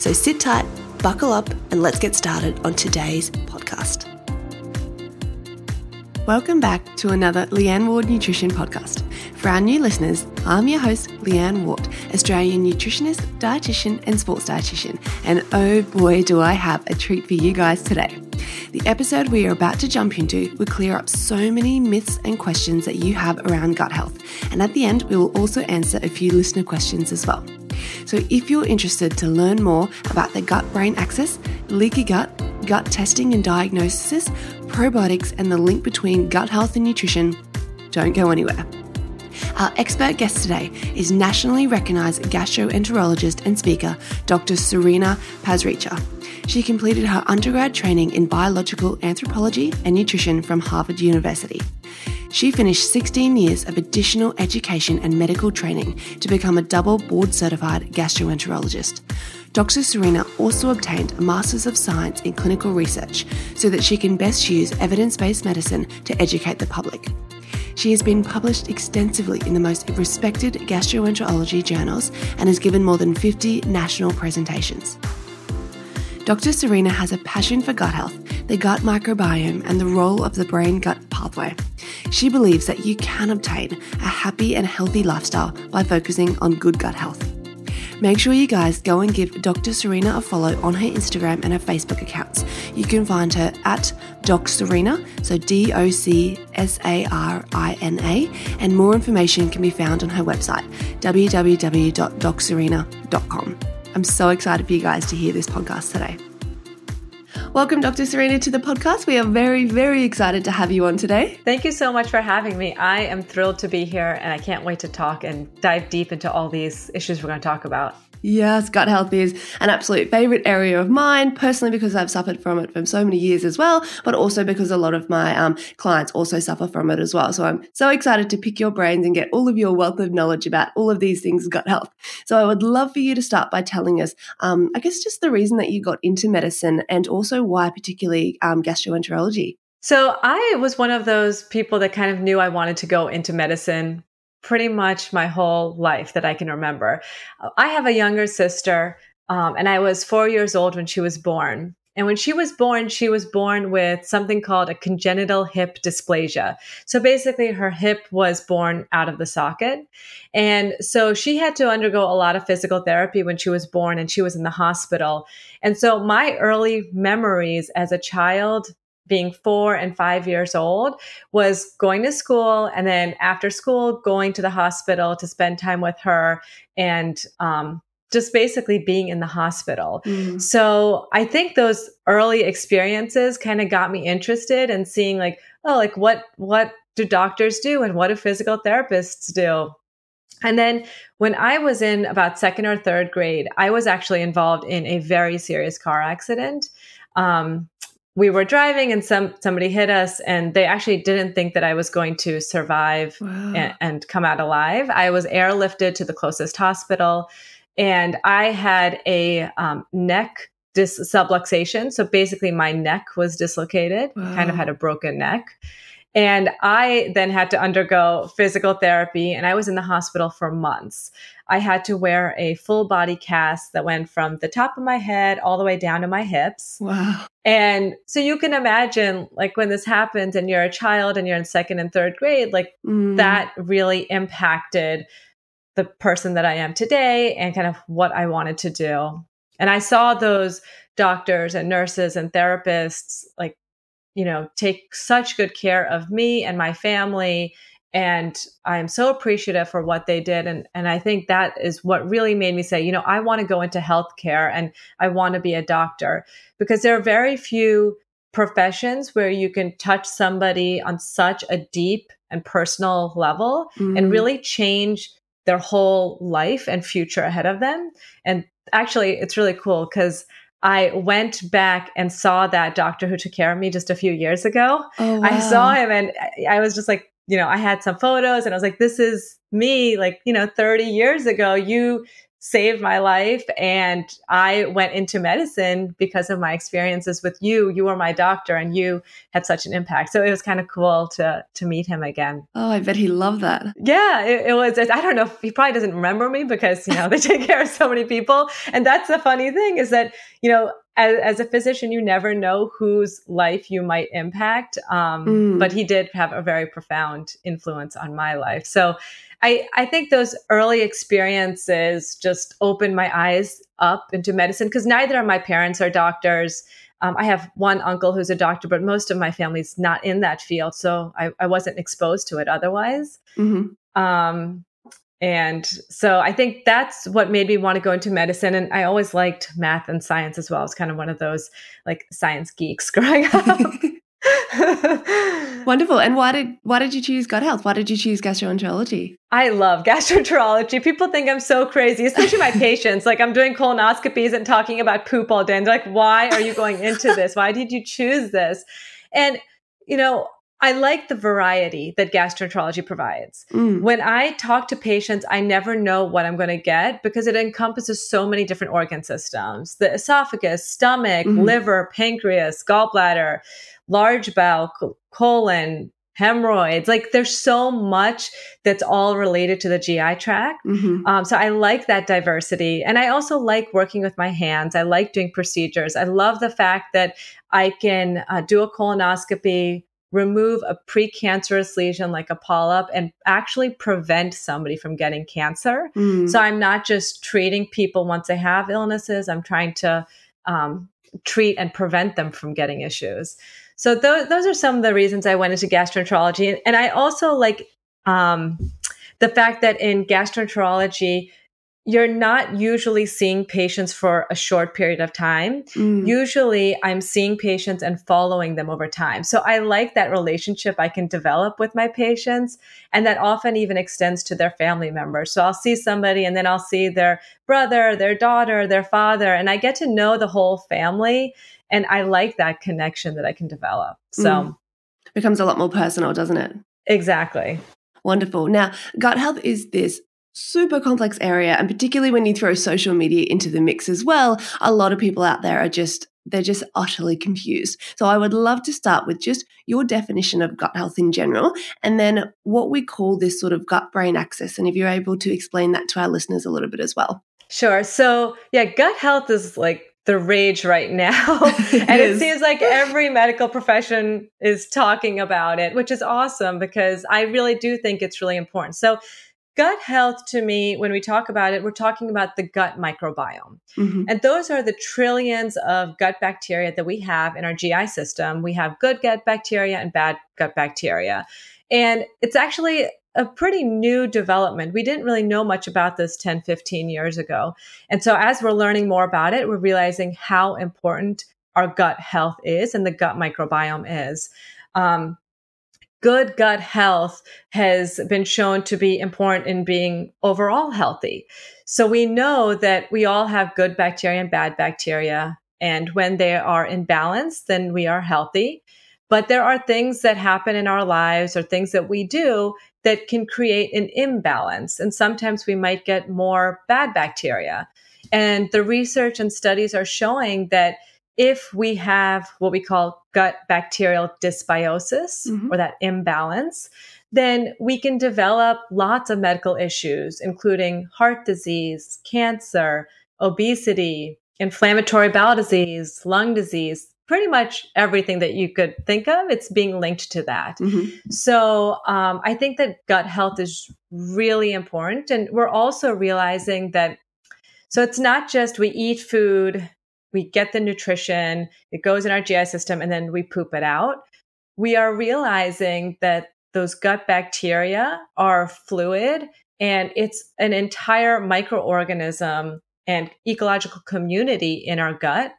So sit tight, buckle up, and let's get started on today's podcast. Welcome back to another Leanne Ward Nutrition podcast. For our new listeners, I'm your host, Leanne Ward, Australian nutritionist, dietitian, and sports dietitian. And oh boy, do I have a treat for you guys today. The episode we are about to jump into will clear up so many myths and questions that you have around gut health. And at the end, we will also answer a few listener questions as well. So, if you're interested to learn more about the gut brain axis, leaky gut, gut testing and diagnosis, probiotics, and the link between gut health and nutrition, don't go anywhere. Our expert guest today is nationally recognized gastroenterologist and speaker, Dr. Sarina Pasricha. She completed her undergrad training in biological anthropology and nutrition from Harvard University. She finished 16 years of additional education and medical training to become a double board certified gastroenterologist. Dr. Sarina also obtained a Master's of Science in Clinical Research so that she can best use evidence based medicine to educate the public. She has been published extensively in the most respected gastroenterology journals and has given more than 50 national presentations. Dr. Sarina has a passion for gut health, the gut microbiome, and the role of the brain gut pathway. She believes that you can obtain a happy and healthy lifestyle by focusing on good gut health. Make sure you guys go and give Dr. Sarina a follow on her Instagram and her Facebook accounts. You can find her at Doc Sarina, so D O C S A R I N A, and more information can be found on her website, www.docsarina.com. I'm so excited for you guys to hear this podcast today. Welcome, Dr. Sarina, to the podcast. We are very, very excited to have you on today. Thank you so much for having me. I am thrilled to be here and I can't wait to talk and dive deep into all these issues we're going to talk about. Yes, gut health is an absolute favorite area of mine, personally, because I've suffered from it for so many years as well, but also because a lot of my um, clients also suffer from it as well. So I'm so excited to pick your brains and get all of your wealth of knowledge about all of these things gut health. So I would love for you to start by telling us, um, I guess, just the reason that you got into medicine and also why, particularly um, gastroenterology. So I was one of those people that kind of knew I wanted to go into medicine pretty much my whole life that I can remember. I have a younger sister, um, and I was four years old when she was born. And when she was born, she was born with something called a congenital hip dysplasia. So basically, her hip was born out of the socket. And so she had to undergo a lot of physical therapy when she was born and she was in the hospital. And so my early memories as a child being four and five years old was going to school and then after school going to the hospital to spend time with her and um, just basically being in the hospital. Mm. So I think those early experiences kind of got me interested in seeing like, oh, like what what do doctors do and what do physical therapists do? And then when I was in about second or third grade, I was actually involved in a very serious car accident. Um, we were driving and some somebody hit us and they actually didn't think that I was going to survive wow. and, and, come out alive. I was airlifted to the closest hospital and I had a um, neck dis- subluxation. So basically my neck was dislocated, wow. kind of had a broken neck. And I then had to undergo physical therapy, and I was in the hospital for months. I had to wear a full body cast that went from the top of my head all the way down to my hips. Wow. And so you can imagine, like, when this happens and you're a child and you're in second and third grade, like, mm. that really impacted the person that I am today and kind of what I wanted to do. And I saw those doctors and nurses and therapists like you know, take such good care of me and my family. And I'm so appreciative for what they did. And, and I think that is what really made me say, you know, I want to go into healthcare and I want to be a doctor because there are very few professions where you can touch somebody on such a deep and personal level mm-hmm. and really change their whole life and future ahead of them. And actually, it's really cool because I went back and saw that doctor who took care of me just a few years ago. Oh, wow. I saw him and I was just like, you know, I had some photos and I was like, this is me, like, you know, 30 years ago. You saved my life and I went into medicine because of my experiences with you. You were my doctor and you had such an impact. So it was kind of cool to to meet him again. Oh, I bet he loved that. Yeah, it, it was I don't know he probably doesn't remember me because, you know, they take care of so many people. And that's the funny thing is that, you know, as, as, a physician, you never know whose life you might impact. Um, mm. But he did have a very profound influence on my life. So I, I think those early experiences just opened my eyes up into medicine because neither of my parents are doctors. Um, I have one uncle who's a doctor, but most of my family's not in that field. So I, I wasn't exposed to it otherwise. Mm-hmm. Um, and so I think that's what made me want to go into medicine. And I always liked math and science as well. I was kind of one of those like science geeks growing up. Wonderful. And why did why did you choose gut health? Why did you choose gastroenterology? I love gastroenterology. People think I'm so crazy, especially my patients. Like I'm doing colonoscopies and talking about poop all day. And they're like, why are you going into this? Why did you choose this? And you know, I like the variety that gastroenterology provides. Mm. When I talk to patients, I never know what I'm going to get because it encompasses so many different organ systems the esophagus, stomach, mm-hmm. liver, pancreas, gallbladder, large bowel, colon, hemorrhoids. Like there's so much that's all related to the GI tract. Mm-hmm. Um, so I like that diversity. And I also like working with my hands. I like doing procedures. I love the fact that I can uh, do a colonoscopy remove a precancerous lesion like a polyp and actually prevent somebody from getting cancer. Mm. So I'm not just treating people once they have illnesses, I'm trying to um, treat and prevent them from getting issues. So th- those are some of the reasons I went into gastroenterology. And, and I also like um, the fact that in gastroenterology, you're not usually seeing patients for a short period of time. Mm. Usually, I'm seeing patients and following them over time. So, I like that relationship I can develop with my patients, and that often even extends to their family members. So, I'll see somebody and then I'll see their brother, their daughter, their father, and I get to know the whole family. And I like that connection that I can develop. So, mm. becomes a lot more personal, doesn't it? Exactly. Wonderful. Now, gut health is this super complex area and particularly when you throw social media into the mix as well a lot of people out there are just they're just utterly confused so i would love to start with just your definition of gut health in general and then what we call this sort of gut brain axis and if you're able to explain that to our listeners a little bit as well sure so yeah gut health is like the rage right now. and it seems like every medical profession is talking about it, which is awesome because I really do think it's really important. So, gut health to me, when we talk about it, we're talking about the gut microbiome. Mm-hmm. And those are the trillions of gut bacteria that we have in our GI system. We have good gut bacteria and bad gut bacteria. And it's actually a pretty new development. We didn't really know much about this 10, 15 years ago. And so as we're learning more about it, we're realizing how important our gut health is and the gut microbiome is. Um, good gut health has been shown to be important in being overall healthy. So we know that we all have good bacteria and bad bacteria. And when they are in balance, then we are healthy. But there are things that happen in our lives or things that we do that can create an imbalance. And sometimes we might get more bad bacteria. And the research and studies are showing that if we have what we call gut bacterial dysbiosis mm-hmm. or that imbalance, then we can develop lots of medical issues, including heart disease, cancer, obesity, inflammatory bowel disease, lung disease, pretty much everything that you could think of, it's being linked to that. Mm-hmm. So um, I think that gut health is really important. And we're also realizing that so it's not just we eat food we get the nutrition, it goes in our GI system, and then we poop it out. We are realizing that those gut bacteria are fluid and it's an entire microorganism and ecological community in our gut.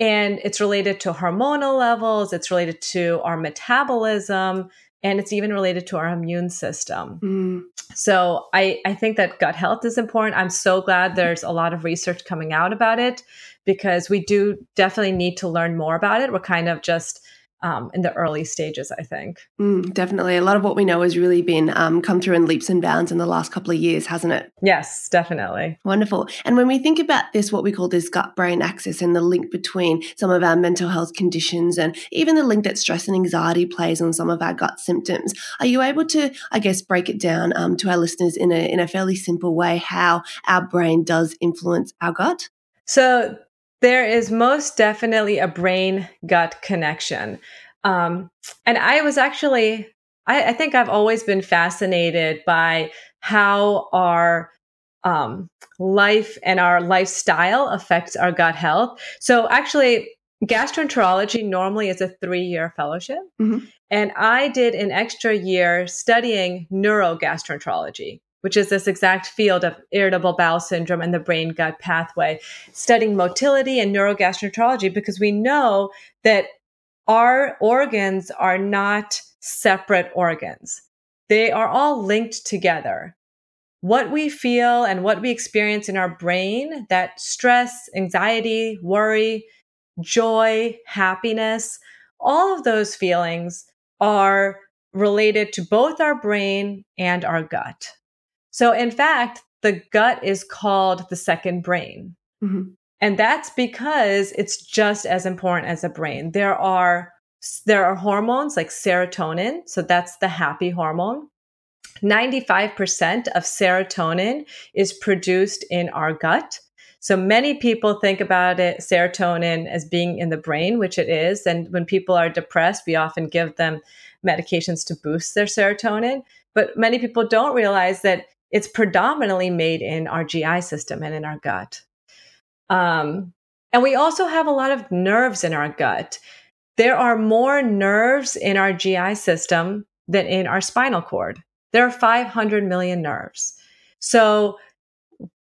And it's related to hormonal levels, it's related to our metabolism, and it's even related to our immune system. Mm. So I, I think that gut health is important. I'm so glad there's a lot of research coming out about it because we do definitely need to learn more about it. We're kind of just um, in the early stages, I think. Mm, definitely. A lot of what we know has really been um, come through in leaps and bounds in the last couple of years, hasn't it? Yes, definitely. Wonderful. And when we think about this, what we call this gut brain axis and the link between some of our mental health conditions and even the link that stress and anxiety plays on some of our gut symptoms, are you able to, I guess, break it down um, to our listeners in a, in a fairly simple way how our brain does influence our gut? So there is most definitely a brain gut connection. Um, and I was actually, I, I, think I've always been fascinated by how our um, life and our lifestyle affects our gut health. So actually, gastroenterology normally is a three year fellowship. Mm-hmm. And I did an extra year studying neurogastroenterology which is this exact field of irritable bowel syndrome and the brain gut pathway, studying motility and neurogastroenterology because we know that our organs are not separate organs. They are all linked together. What we feel and what we experience in our brain, that stress, anxiety, worry, joy, happiness, all of those feelings are related to both our brain and our gut. So, in fact, the gut is called the second brain. Mm-hmm. And that's because it's just as important as a brain. There are there are hormones like serotonin, so that's the happy hormone. 95% of serotonin is produced in our gut. So many people think about it serotonin as being in the brain, which it is, and when people are depressed, we often give them medications to boost their serotonin, but many people don't realize that it's predominantly made in our GI system and in our gut. Um, and we also have a lot of nerves in our gut. There are more nerves in our GI system than in our spinal cord. There are 500 million nerves. So,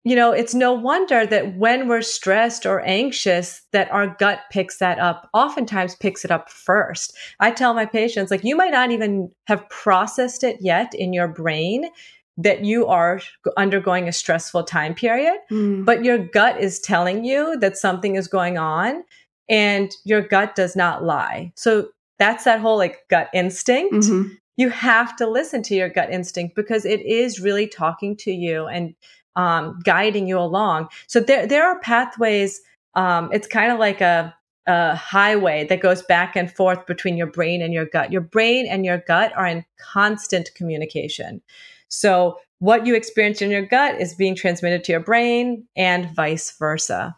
you know, it's no wonder that when we're stressed or anxious, that our gut picks that up, oftentimes picks it up first. I tell my patients, like, you might not even have processed it yet in your brain that you are undergoing a stressful time period, mm. but your gut is telling you that something is going on and your gut does not lie. So that's that whole like gut instinct. Mm-hmm. You have to listen to your gut instinct because it is really talking to you and um, guiding you along. So there, there are pathways. Um, it's kind of like a, a highway that goes back and forth between your brain and your gut. Your brain and your gut are in constant communication. So what you experience in your gut is being transmitted to your brain and vice versa.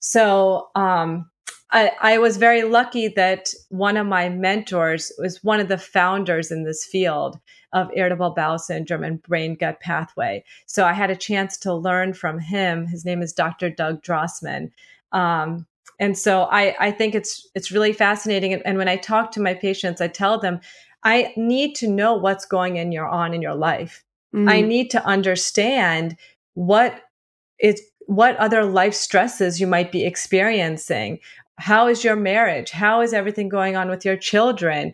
So um, I, I, was very lucky that one of my mentors was one of the founders in this field of irritable bowel syndrome and brain gut pathway. So I had a chance to learn from him. His name is Dr. Doug Drossman. Um, and so I, I think it's it's really fascinating. And, when I talk to my patients, I tell them I need to know what's going in your on in your life Mm. I need to understand what is what other life stresses you might be experiencing. How is your marriage? How is everything going on with your children?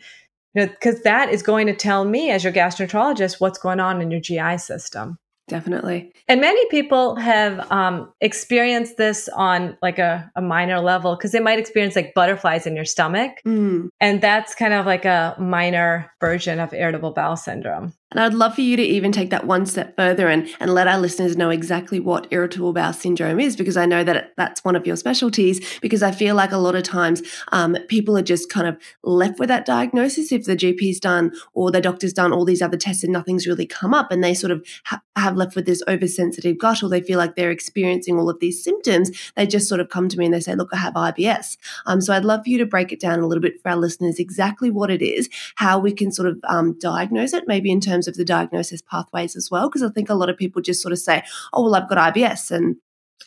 You know, because that is going to tell me as your gastroenterologist what's going on in your GI system. Definitely. And many people have um, experienced this on like a, a minor level because they might experience like butterflies in your stomach. Mm. And that's kind of like a minor version of irritable bowel syndrome. And I'd love for you to even take that one step further and, and let our listeners know exactly what irritable bowel syndrome is, because I know that that's one of your specialties. Because I feel like a lot of times um, people are just kind of left with that diagnosis if the GP's done or the doctor's done all these other tests and nothing's really come up, and they sort of ha- have left with this oversensitive gut, or they feel like they're experiencing all of these symptoms. They just sort of come to me and they say, "Look, I have IBS." Um, so I'd love for you to break it down a little bit for our listeners exactly what it is, how we can sort of um, diagnose it, maybe in terms terms of the diagnosis pathways as well? Because I think a lot of people just sort of say, oh, well, I've got IBS and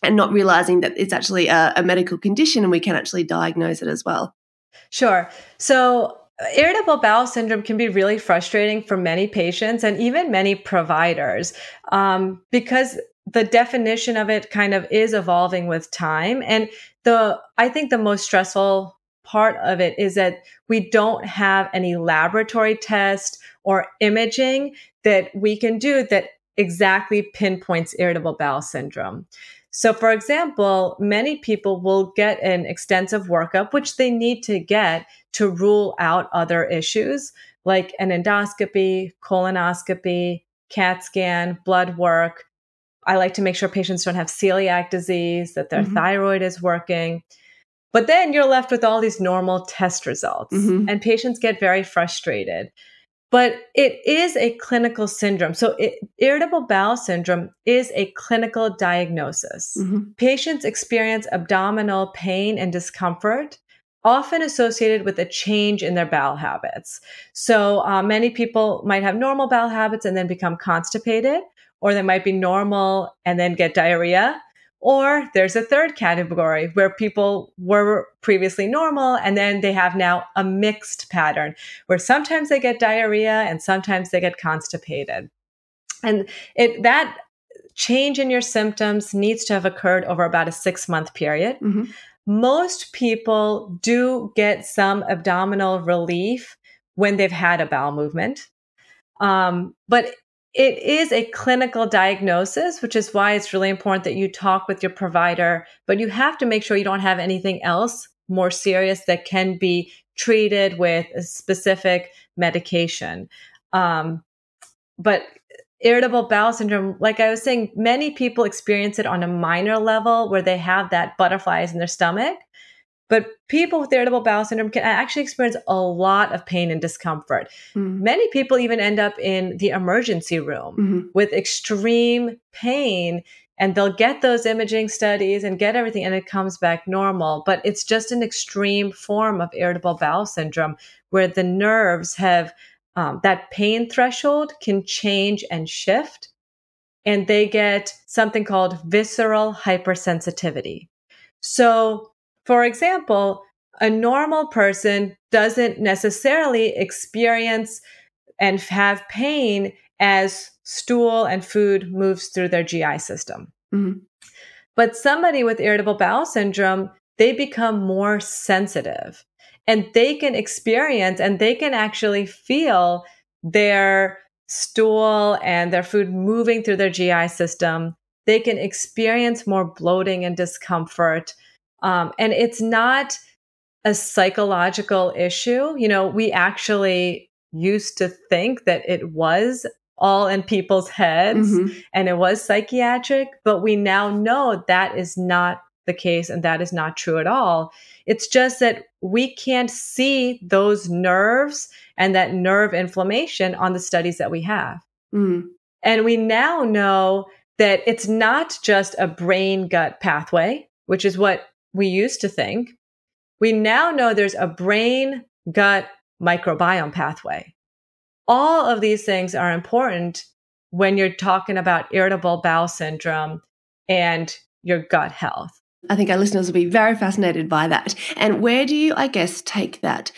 and not realizing that it's actually a, a medical condition and we can actually diagnose it as well. Sure. So irritable bowel syndrome can be really frustrating for many patients and even many providers um, because the definition of it kind of is evolving with time and the i think the most stressful part of it is that we don't have any laboratory test or imaging that we can do that exactly pinpoints irritable bowel syndrome. So, for example, many people will get an extensive workup, which they need to get to rule out other issues like an endoscopy, colonoscopy, CAT scan, blood work. I like to make sure patients don't have celiac disease, that their mm-hmm. thyroid is working. But then you're left with all these normal test results, mm-hmm. and patients get very frustrated. But it is a clinical syndrome. So, it, irritable bowel syndrome is a clinical diagnosis. Mm-hmm. Patients experience abdominal pain and discomfort often associated with a change in their bowel habits. So uh, many people might have normal bowel habits and then become constipated, or they might be normal and then get diarrhea. Or there's a third category where people were previously normal and then they have now a mixed pattern where sometimes they get diarrhea and sometimes they get constipated. And it that change in your symptoms needs to have occurred over about a six month period. Mm-hmm most people do get some abdominal relief when they've had a bowel movement. Um, but it is a clinical diagnosis, which is why it's really important that you talk with your provider, but you have to make sure you don't have anything else more serious that can be treated with a specific medication. Um, but irritable bowel syndrome, like I was saying, many people experience it on a minor level where they have that butterflies in their stomach. But people with irritable bowel syndrome can actually experience a lot of pain and discomfort. Mm-hmm. Many people even end up in the emergency room mm-hmm. with extreme pain, and they'll get those imaging studies and get everything, and it comes back normal. But it's just an extreme form of irritable bowel syndrome where the nerves have um, that pain threshold can change and shift, and they get something called visceral hypersensitivity. So, for example, a normal person doesn't necessarily experience and have pain as stool and food moves through their GI system. Mm-hmm. But somebody with irritable bowel syndrome, they become more sensitive and they can experience and they can actually feel their stool and their food moving through their GI system. They can experience more bloating and discomfort. Um, and it's not a psychological issue. You know, we actually used to think that it was all in people's heads mm-hmm. and it was psychiatric, but we now know that is not the case and that is not true at all. It's just that we can't see those nerves and that nerve inflammation on the studies that we have. Mm. And we now know that it's not just a brain gut pathway, which is what we used to think. We now know there's a brain gut microbiome pathway. All of these things are important when you're talking about irritable bowel syndrome and your gut health. I think our listeners will be very fascinated by that. And where do you, I guess, take that?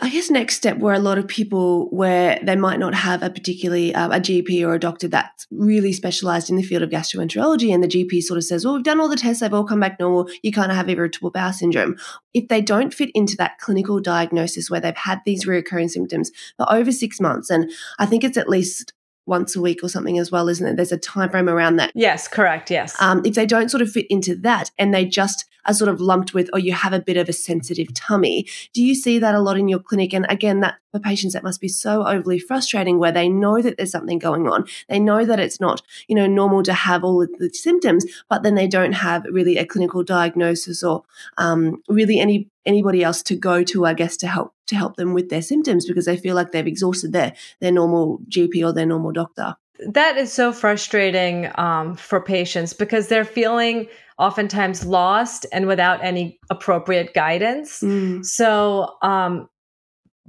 I guess next step where a lot of people where they might not have a particularly uh, a GP or a doctor that's really specialized in the field of gastroenterology, and the GP sort of says, "Well, we've done all the tests; they've all come back normal. You kind of have irritable bowel syndrome." If they don't fit into that clinical diagnosis where they've had these recurring symptoms for over six months, and I think it's at least once a week or something as well, isn't it? There's a time frame around that. Yes, correct. Yes. Um, if they don't sort of fit into that and they just are sort of lumped with, or you have a bit of a sensitive tummy, do you see that a lot in your clinic? And again, that for patients, that must be so overly frustrating where they know that there's something going on. They know that it's not, you know, normal to have all of the symptoms, but then they don't have really a clinical diagnosis or um, really any anybody else to go to, I guess, to help to help them with their symptoms because they feel like they've exhausted their their normal GP or their normal doctor. That is so frustrating um, for patients because they're feeling oftentimes lost and without any appropriate guidance. Mm. So, um,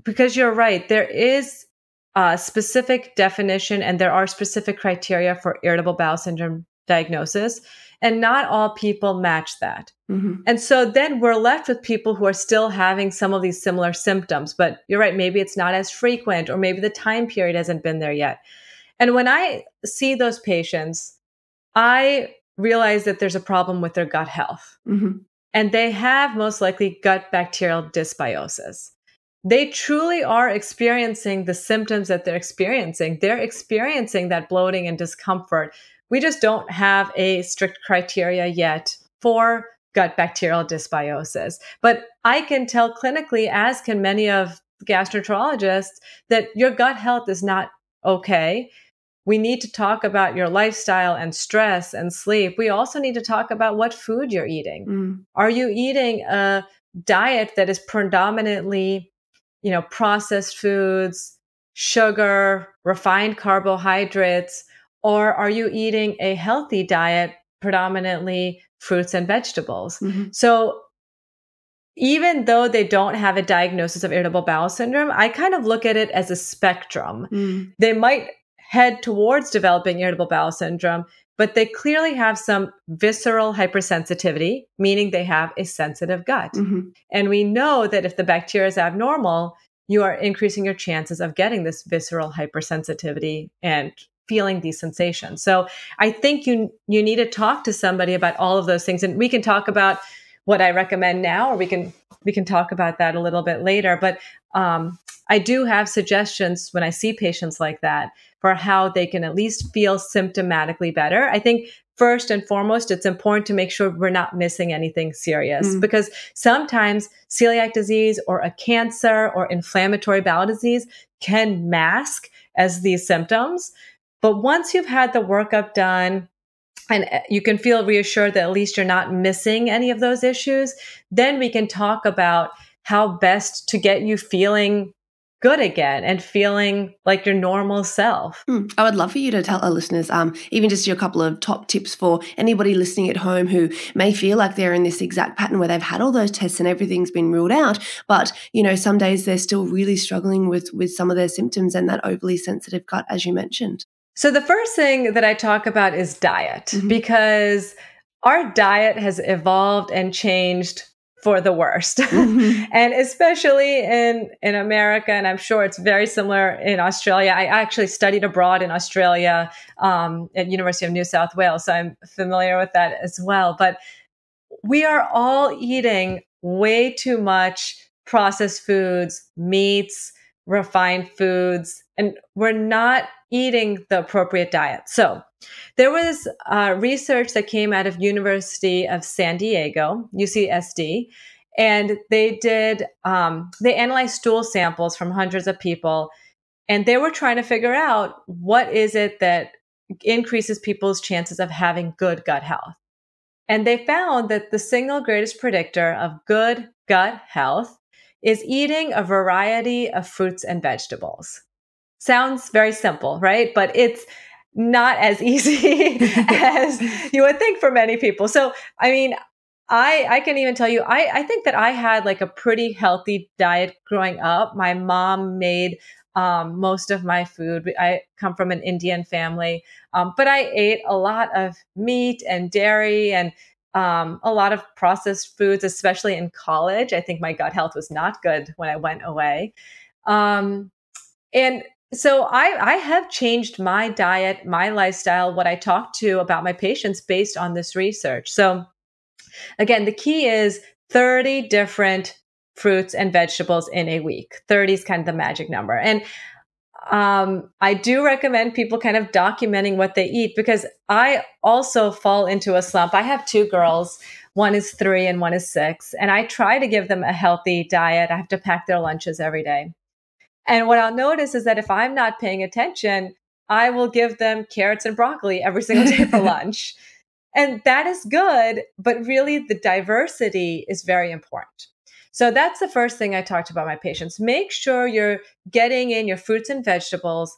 because you're right, there is a specific definition and there are specific criteria for irritable bowel syndrome diagnosis and not all people match that. Mm-hmm. And so then we're left with people who are still having some of these similar symptoms, but you're right, maybe it's not as frequent or maybe the time period hasn't been there yet. And when I see those patients, I realize that there's a problem with their gut health. Mm-hmm. And they have most likely gut bacterial dysbiosis. They truly are experiencing the symptoms that they're experiencing. They're experiencing that bloating and discomfort we just don't have a strict criteria yet for gut bacterial dysbiosis. But I can tell clinically, as can many of gastroenterologists, that your gut health is not okay. We need to talk about your lifestyle and stress and sleep. We also need to talk about what food you're eating. Mm. Are you eating a diet that is predominantly, you know, processed foods, sugar, refined carbohydrates, or are you eating a healthy diet, predominantly fruits and vegetables? Mm-hmm. So even though they don't have a diagnosis of irritable bowel syndrome, I kind of look at it as a spectrum. Mm. They might head towards developing irritable bowel syndrome, but they clearly have some visceral hypersensitivity, meaning they have a sensitive gut. Mm-hmm. And we know that if the bacteria is abnormal, you are increasing your chances of getting this visceral hypersensitivity and feeling these sensations. So I think you you need to talk to somebody about all of those things and we can talk about what I recommend now or we can we can talk about that a little bit later, but um, I do have suggestions when I see patients like that for how they can at least feel symptomatically better. I think first and foremost, it's important to make sure we're not missing anything serious mm. because sometimes celiac disease or a cancer or inflammatory bowel disease can mask as these symptoms. But once you've had the workup done, and uh, you can feel reassured that at least you're not missing any of those issues, then we can talk about how best to get you feeling good again and feeling like your normal self. Mm, I would love for you to tell our listeners, um, even just your couple of top tips for anybody listening at home who may feel like they're in this exact pattern where they've had all those tests and everything's been ruled out, but you know some days they're still really struggling with with some of their symptoms and that overly sensitive gut, as you mentioned. So the first thing that I talk about is diet mm-hmm. because our diet has evolved and changed for the worst. Mm-hmm. and especially in in america and i'm sure it's very similar in australia. I actually studied abroad in australia um, at university of new south wales so i'm familiar with that as well. But we are all eating way too much processed foods meats refined foods and we're not eating the appropriate diet. So there was uh, research that came out of University of San Diego, UCSD, and they did um, they analyzed stool samples from hundreds of people, and they were trying to figure out what is it that increases people's chances of having good gut health. And they found that the single greatest predictor of good gut health is eating a variety of fruits and vegetables. Sounds very simple, right? But it's not as easy as you would think for many people. So, I mean, I I can even tell you, I I think that I had like a pretty healthy diet growing up. My mom made um, most of my food. I come from an Indian family, um, but I ate a lot of meat and dairy and um, a lot of processed foods, especially in college. I think my gut health was not good when I went away. Um, and so I, I have changed my diet, my lifestyle, what I talk to about my patients based on this research. So again, the key is 30 different fruits and vegetables in a week. 30 is kind of the magic number. And um, I do recommend people kind of documenting what they eat because I also fall into a slump. I have two girls. One is three and one is six. And I try to give them a healthy diet. I have to pack their lunches every day. And what I'll notice is that if I'm not paying attention, I will give them carrots and broccoli every single day for lunch. And that is good, but really the diversity is very important. So that's the first thing I talked about my patients. Make sure you're getting in your fruits and vegetables.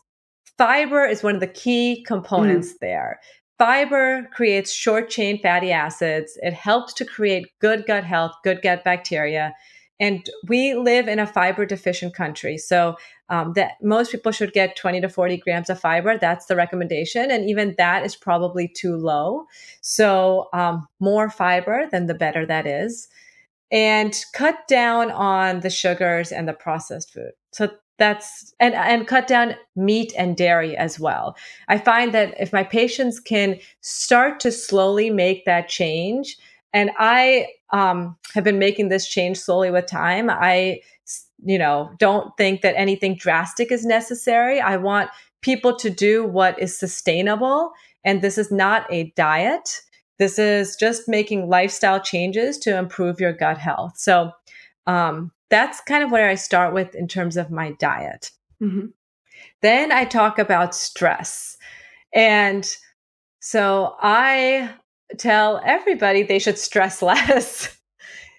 Fiber is one of the key components mm. there. Fiber creates short chain fatty acids. It helps to create good gut health, good gut bacteria. And we live in a fiber deficient country. So um, that most people should get 20 to 40 grams of fiber. That's the recommendation. And even that is probably too low. So um, more fiber, then the better that is. And cut down on the sugars and the processed food. So that's and and cut down meat and dairy as well. I find that if my patients can start to slowly make that change, and I um, have been making this change slowly with time. I, you know, don't think that anything drastic is necessary. I want people to do what is sustainable And this is not a diet. This is just making lifestyle changes to improve your gut health. So um, that's kind of where I start with in terms of my diet. Mm-hmm. Then I talk about stress. And so I tell everybody they should stress less.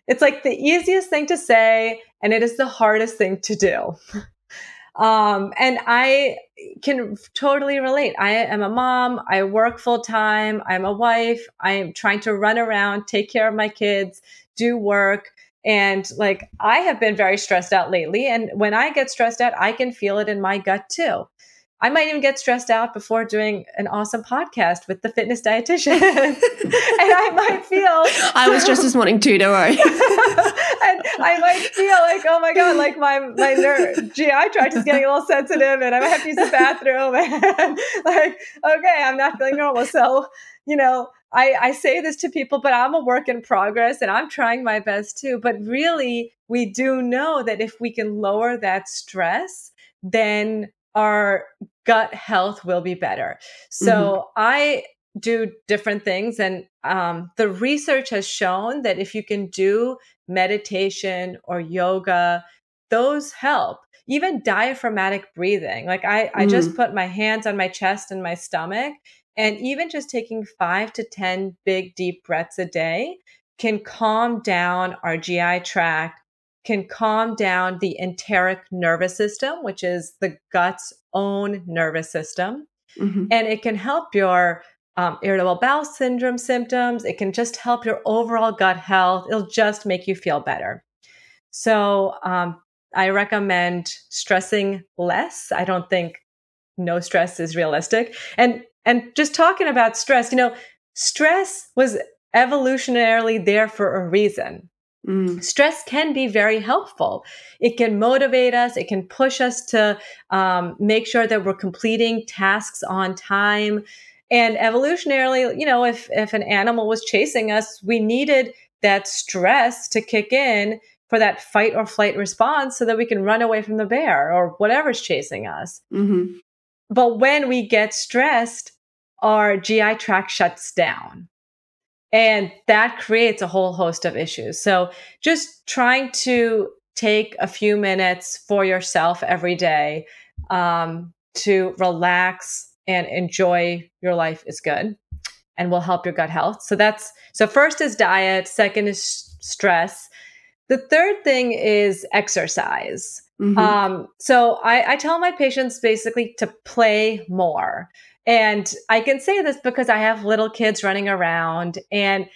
it's like the easiest thing to say, and it is the hardest thing to do. Um, and I can totally relate. I am a mom. I work full time. I'm a wife. I am trying to run around, take care of my kids, do work. And like, I have been very stressed out lately. And when I get stressed out, I can feel it in my gut too. I might even get stressed out before doing an awesome podcast with the fitness dietitian. and I might feel I was just this morning too, don't worry. and I might feel like, oh my God, like my my nerve GI tract is getting a little sensitive and I might have to use the bathroom and like, okay, I'm not feeling normal. So, you know, I, I say this to people, but I'm a work in progress and I'm trying my best too. But really, we do know that if we can lower that stress, then our gut health will be better. So mm-hmm. I do different things. And um, the research has shown that if you can do meditation or yoga, those help. Even diaphragmatic breathing. Like I, mm-hmm. I just mm. put my hands on my chest and my stomach. And even just taking five to 10 big, deep breaths a day can calm down our GI tract, can calm down the enteric nervous system, which is the gut's own nervous system. Mm-hmm. And it can help your um, irritable bowel syndrome symptoms. It can just help your overall gut health. It'll just make you feel better. So um, I recommend stressing less. I don't think no stress is realistic. And and just talking about stress, you know, stress was evolutionarily there for a reason. Mm. Stress can be very helpful. It can motivate us. It can push us to um, make sure that we're completing tasks on time. And evolutionarily, you know, if if an animal was chasing us, we needed that stress to kick in for that fight or flight response, so that we can run away from the bear or whatever's chasing us. Mm-hmm. But when we get stressed, our GI tract shuts down. And that creates a whole host of issues. So just trying to take a few minutes for yourself every day um, to relax and enjoy your life is good and will help your gut health. So that's so first is diet, second is stress. The third thing is exercise. Mm-hmm. Um, so I, I tell my patients basically to play more. And I can say this because I have little kids running around and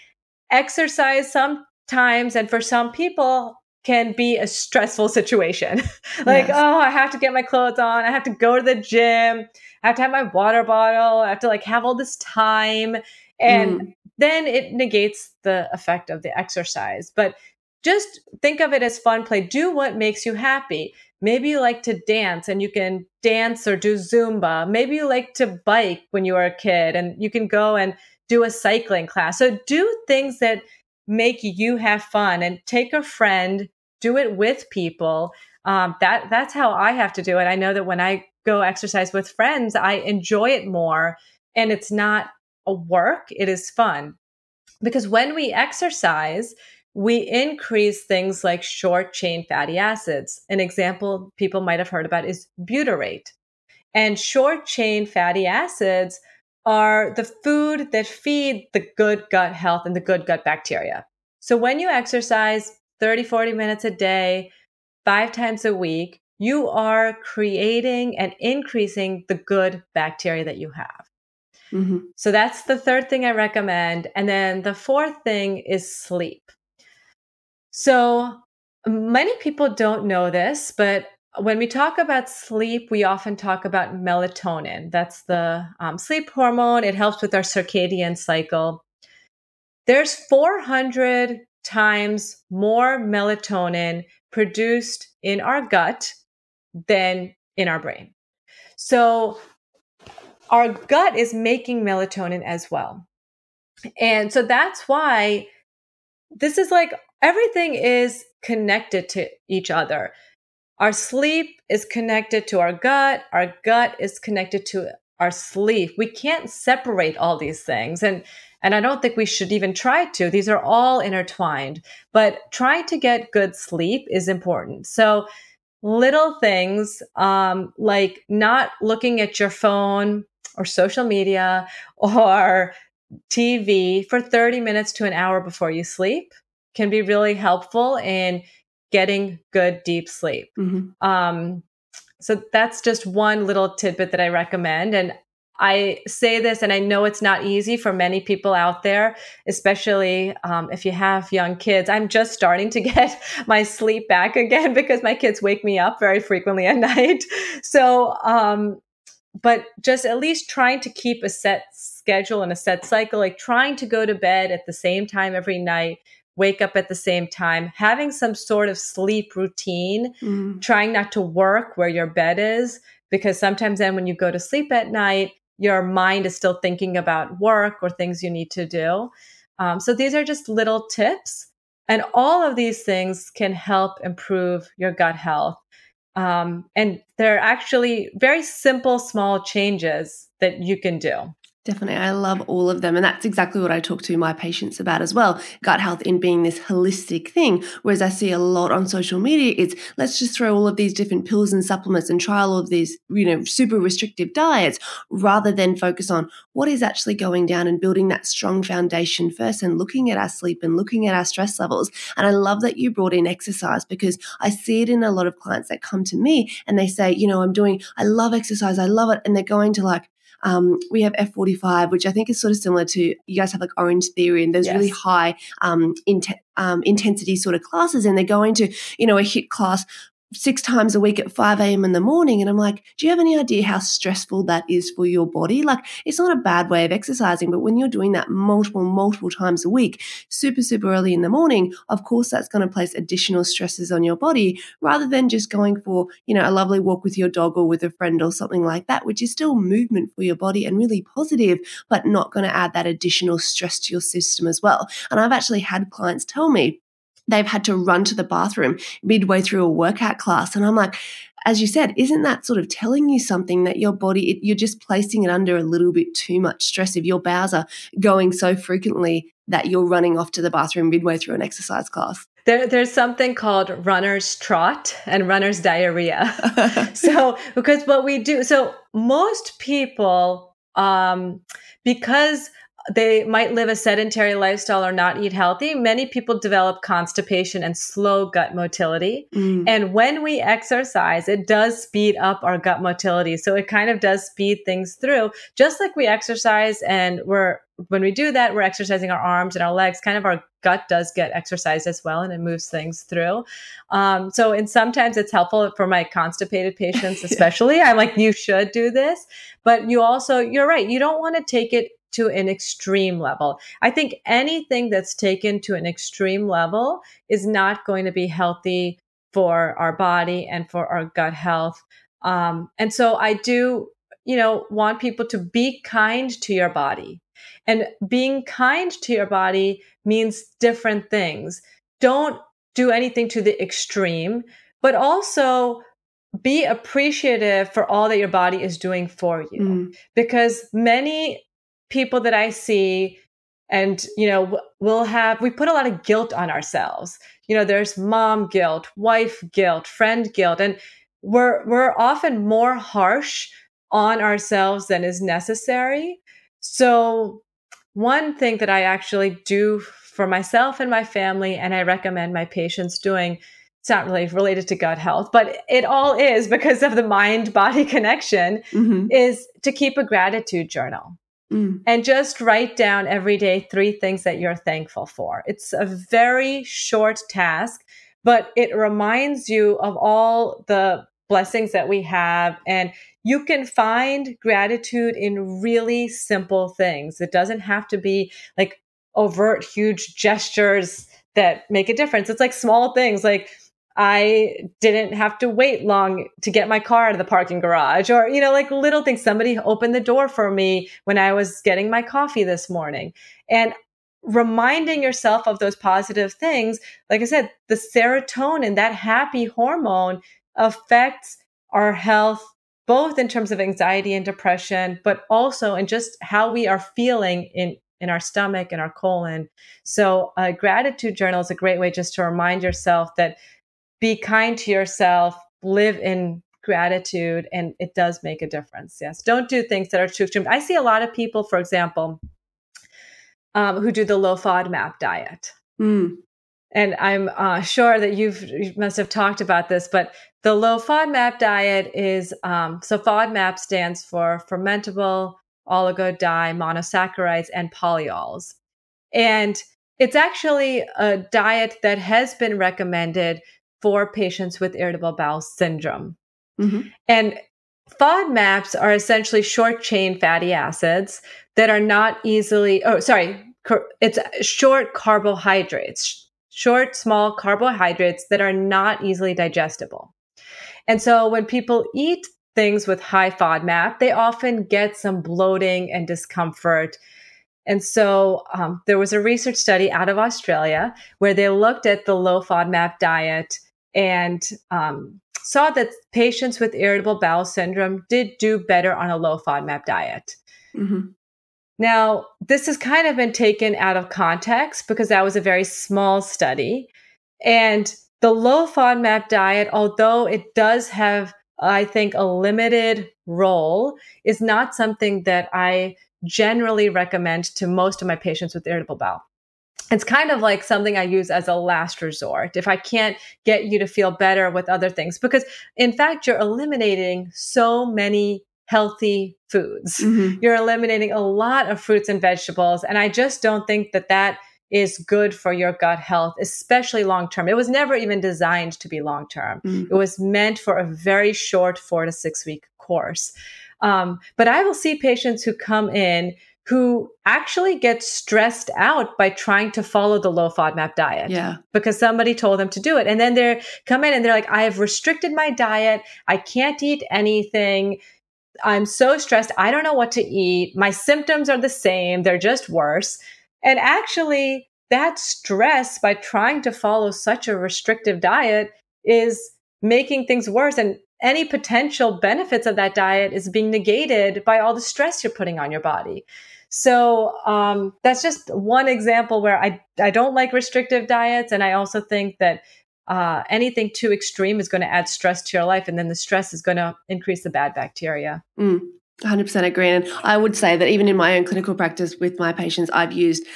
exercise sometimes and for some people can be a stressful situation. like, yes. oh, I have to get my clothes on. I have to go to the gym. I have to have my water bottle. I have to like have all this time. And mm. then it negates the effect of the exercise. But just think of it as fun play. Do what makes you happy. Maybe you like to dance and you can dance or do Zumba. Maybe you like to bike when you were a kid and you can go and do a cycling class. So do things that make you have fun and take a friend, do it with people. Um, that that's how I have to do it. I know that when I go exercise with friends, I enjoy it more and it's not a work, it is fun. Because when we exercise, we increase things like short chain fatty acids. An example people might have heard about is butyrate. And short chain fatty acids are the food that feed the good gut health and the good gut bacteria. So when you exercise 30, 40 minutes a day, five times a week, you are creating and increasing the good bacteria that you have. Mm-hmm. So that's the third thing I recommend. And then the fourth thing is sleep. So many people don't know this, but when we talk about sleep, we often talk about melatonin. That's the um, sleep hormone. It helps with our circadian cycle. There's 400 times more melatonin produced in our gut than in our brain. So our gut is making melatonin as well. And so that's why this is like everything is connected to each other. Our sleep is connected to our gut. Our gut is connected to our sleep. We can't separate all these things. And and I don't think we should even try to. These are all intertwined. But trying to get good sleep is important. So little things um, like not looking at your phone or social media or TV for 30 minutes to an hour before you sleep can be really helpful in getting good deep sleep. Mm-hmm. Um, so that's just one little tidbit that I recommend. And I say this, and I know it's not easy for many people out there, especially um, if you have young kids. I'm just starting to get my sleep back again because my kids wake me up very frequently at night. So, um, but just at least trying to keep a set schedule and a set cycle, like trying to go to bed at the same time every night, wake up at the same time, having some sort of sleep routine, mm. trying not to work where your bed is. Because sometimes then when you go to sleep at night, your mind is still thinking about work or things you need to do. Um, so these are just little tips. And all of these things can help improve your gut health. Um, and they're actually very simple, small changes that you can do. Definitely. I love all of them. And that's exactly what I talk to my patients about as well. Gut health in being this holistic thing. Whereas I see a lot on social media, it's let's just throw all of these different pills and supplements and try all of these, you know, super restrictive diets rather than focus on what is actually going down and building that strong foundation first and looking at our sleep and looking at our stress levels. And I love that you brought in exercise because I see it in a lot of clients that come to me and they say, you know, I'm doing, I love exercise. I love it. And they're going to like, um, we have F45, which I think is sort of similar to you guys have like Orangetheory, and those yes. really high um, um, intensity sort of classes, and they're going to you know a HIIT class six times a week at 5 a.m. in the morning. And I'm like, do you have any idea how stressful that is for your body? Like, it's not a bad way of exercising, but when you're doing that multiple, multiple times a week, super, super early in the morning, of course, that's going to place additional stresses on your body rather than just going for, you know, a lovely walk with your dog or with a friend or something like that, which is still movement for your body and really positive, but not going to add that additional stress to your system as well. And I've actually had clients tell me, they've had to run to the bathroom midway through a workout class. And I'm like, as you said, isn't that sort of telling you something that your body, it, you're just placing it under a little bit too much stress if your bowels are going so frequently that you're running off to the bathroom midway through an exercise class? There, there's something called runner's trot and runner's diarrhea. so, because what we do, so most people, um, because they might live a sedentary lifestyle or not eat healthy, many people develop constipation and slow gut motility. Mm. And when we exercise, it does speed up our gut motility. So it kind of does speed things through, just like we exercise and we're when we do that, we're exercising our arms and our legs. Kind of our gut does get exercised as well, and it moves things through. Um, so, and sometimes it's helpful for my constipated patients, especially. I'm like, you should do this, but you also, you're right. You don't want to take it to an extreme level. I think anything that's taken to an extreme level is not going to be healthy for our body and for our gut health. Um, and so I do, you know, want people to be kind to your body. And being kind to your body means different things. Don't do anything to the extreme, but also be appreciative for all that your body is doing for you. Mm. Because many people that I see and you know we'll have we put a lot of guilt on ourselves. You know there's mom guilt wife guilt friend guilt and we're we're often more harsh on ourselves than is necessary. So one thing that i actually do for myself and my family and i recommend my patients doing it's not really related to gut health but it all is because of the mind body connection mm-hmm. is to keep a gratitude journal Mm. And just write down every day three things that you're thankful for. It's a very short task, but it reminds you of all the blessings that we have. And you can find gratitude in really simple things. It doesn't have to be like overt, huge gestures that make a difference. It's like small things like, I didn't have to wait long to get my car out of the parking garage or, you know, like little things. Somebody opened the door for me when I was getting my coffee this morning. And reminding yourself of those positive things, like I said, the serotonin, that happy hormone affects our health both in terms of anxiety and depression, but also in just how we are feeling in in our stomach and our colon. So, a gratitude journal is a great way just to remind yourself that be kind to yourself, live in gratitude, and it does make a difference. Yes. Don't do things that are too extreme. I see a lot of people, for example, um, who do the low FODMAP diet. Mm. And I'm uh, sure that you've you must have talked about this, but the low FODMAP diet is um, so FODMAP stands for fermentable oligodimonosaccharides and polyols. And it's actually a diet that has been recommended for patients with irritable bowel syndrome. Mm-hmm. And FODMAPs are essentially short chain fatty acids that are not easily, oh, sorry, it's short carbohydrates, short, small carbohydrates that are not easily digestible. And so when people eat things with high FODMAP, they often get some bloating and discomfort. And so um, there was a research study out of Australia where they looked at the low FODMAP diet and um, saw that patients with irritable bowel syndrome did do better on a low FODMAP diet. Mm-hmm. Now, this has kind of been taken out of context because that was a very small study. And the low FODMAP diet, although it does have, I think, a limited role, is not something that I generally recommend to most of my patients with irritable bowel. It's kind of like something I use as a last resort if I can't get you to feel better with other things, because in fact, you're eliminating so many healthy foods. Mm-hmm. You're eliminating a lot of fruits and vegetables. And I just don't think that that is good for your gut health, especially long term. It was never even designed to be long term. Mm. It was meant for a very short four to six week course. Um, but I will see patients who come in who actually get stressed out by trying to follow the low FODMAP diet. Yeah. Because somebody told them to do it. And then they're come in and they're like, I have restricted my diet. I can't eat anything. I'm so stressed. I don't know what to eat. My symptoms are the same. They're just worse. And actually, that stress by trying to follow such a restrictive diet is making things worse. And any potential benefits of that diet is being negated by all the stress you're putting on your body. So um, that's just one example where I, I don't like restrictive diets. And I also think that uh, anything too extreme is going to add stress to your life. And then the stress is going to increase the bad bacteria. Mm. 100% agree. And I would say that even in my own clinical practice with my patients, I've used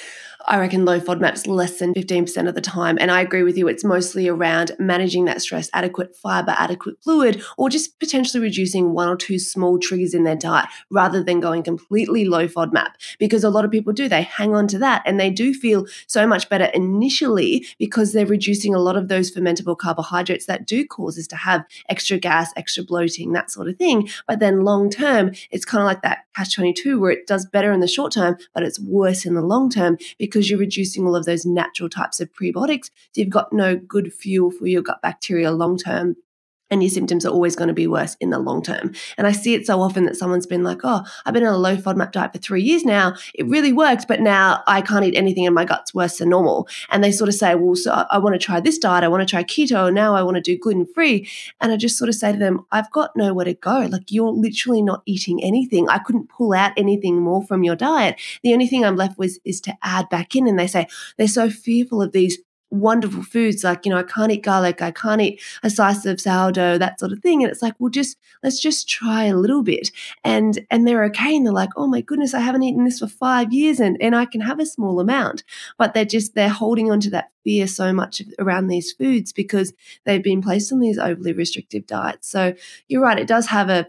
I reckon low FODMAP's less than 15% of the time. And I agree with you, it's mostly around managing that stress, adequate fiber, adequate fluid, or just potentially reducing one or two small triggers in their diet rather than going completely low FODMAP. Because a lot of people do, they hang on to that and they do feel so much better initially because they're reducing a lot of those fermentable carbohydrates that do cause us to have extra gas, extra bloating, that sort of thing. But then long term, it's kind of like that catch 22 where it does better in the short term, but it's worse in the long term because you're reducing all of those natural types of prebiotics. So you've got no good fuel for your gut bacteria long term and your symptoms are always going to be worse in the long term. And I see it so often that someone's been like, oh, I've been on a low FODMAP diet for three years now. It really works, but now I can't eat anything and my gut's worse than normal. And they sort of say, well, so I want to try this diet. I want to try keto. Now I want to do gluten free. And I just sort of say to them, I've got nowhere to go. Like you're literally not eating anything. I couldn't pull out anything more from your diet. The only thing I'm left with is to add back in. And they say they're so fearful of these wonderful foods like you know i can't eat garlic i can't eat a slice of sourdough that sort of thing. And it's like well just let's just try a little bit. And and they're okay and they're like oh my goodness i haven't eaten this for five years and and i can have a small amount. But they're just they're holding on to that fear so much around these foods because they've been placed on these overly restrictive diets. So you're right it does have a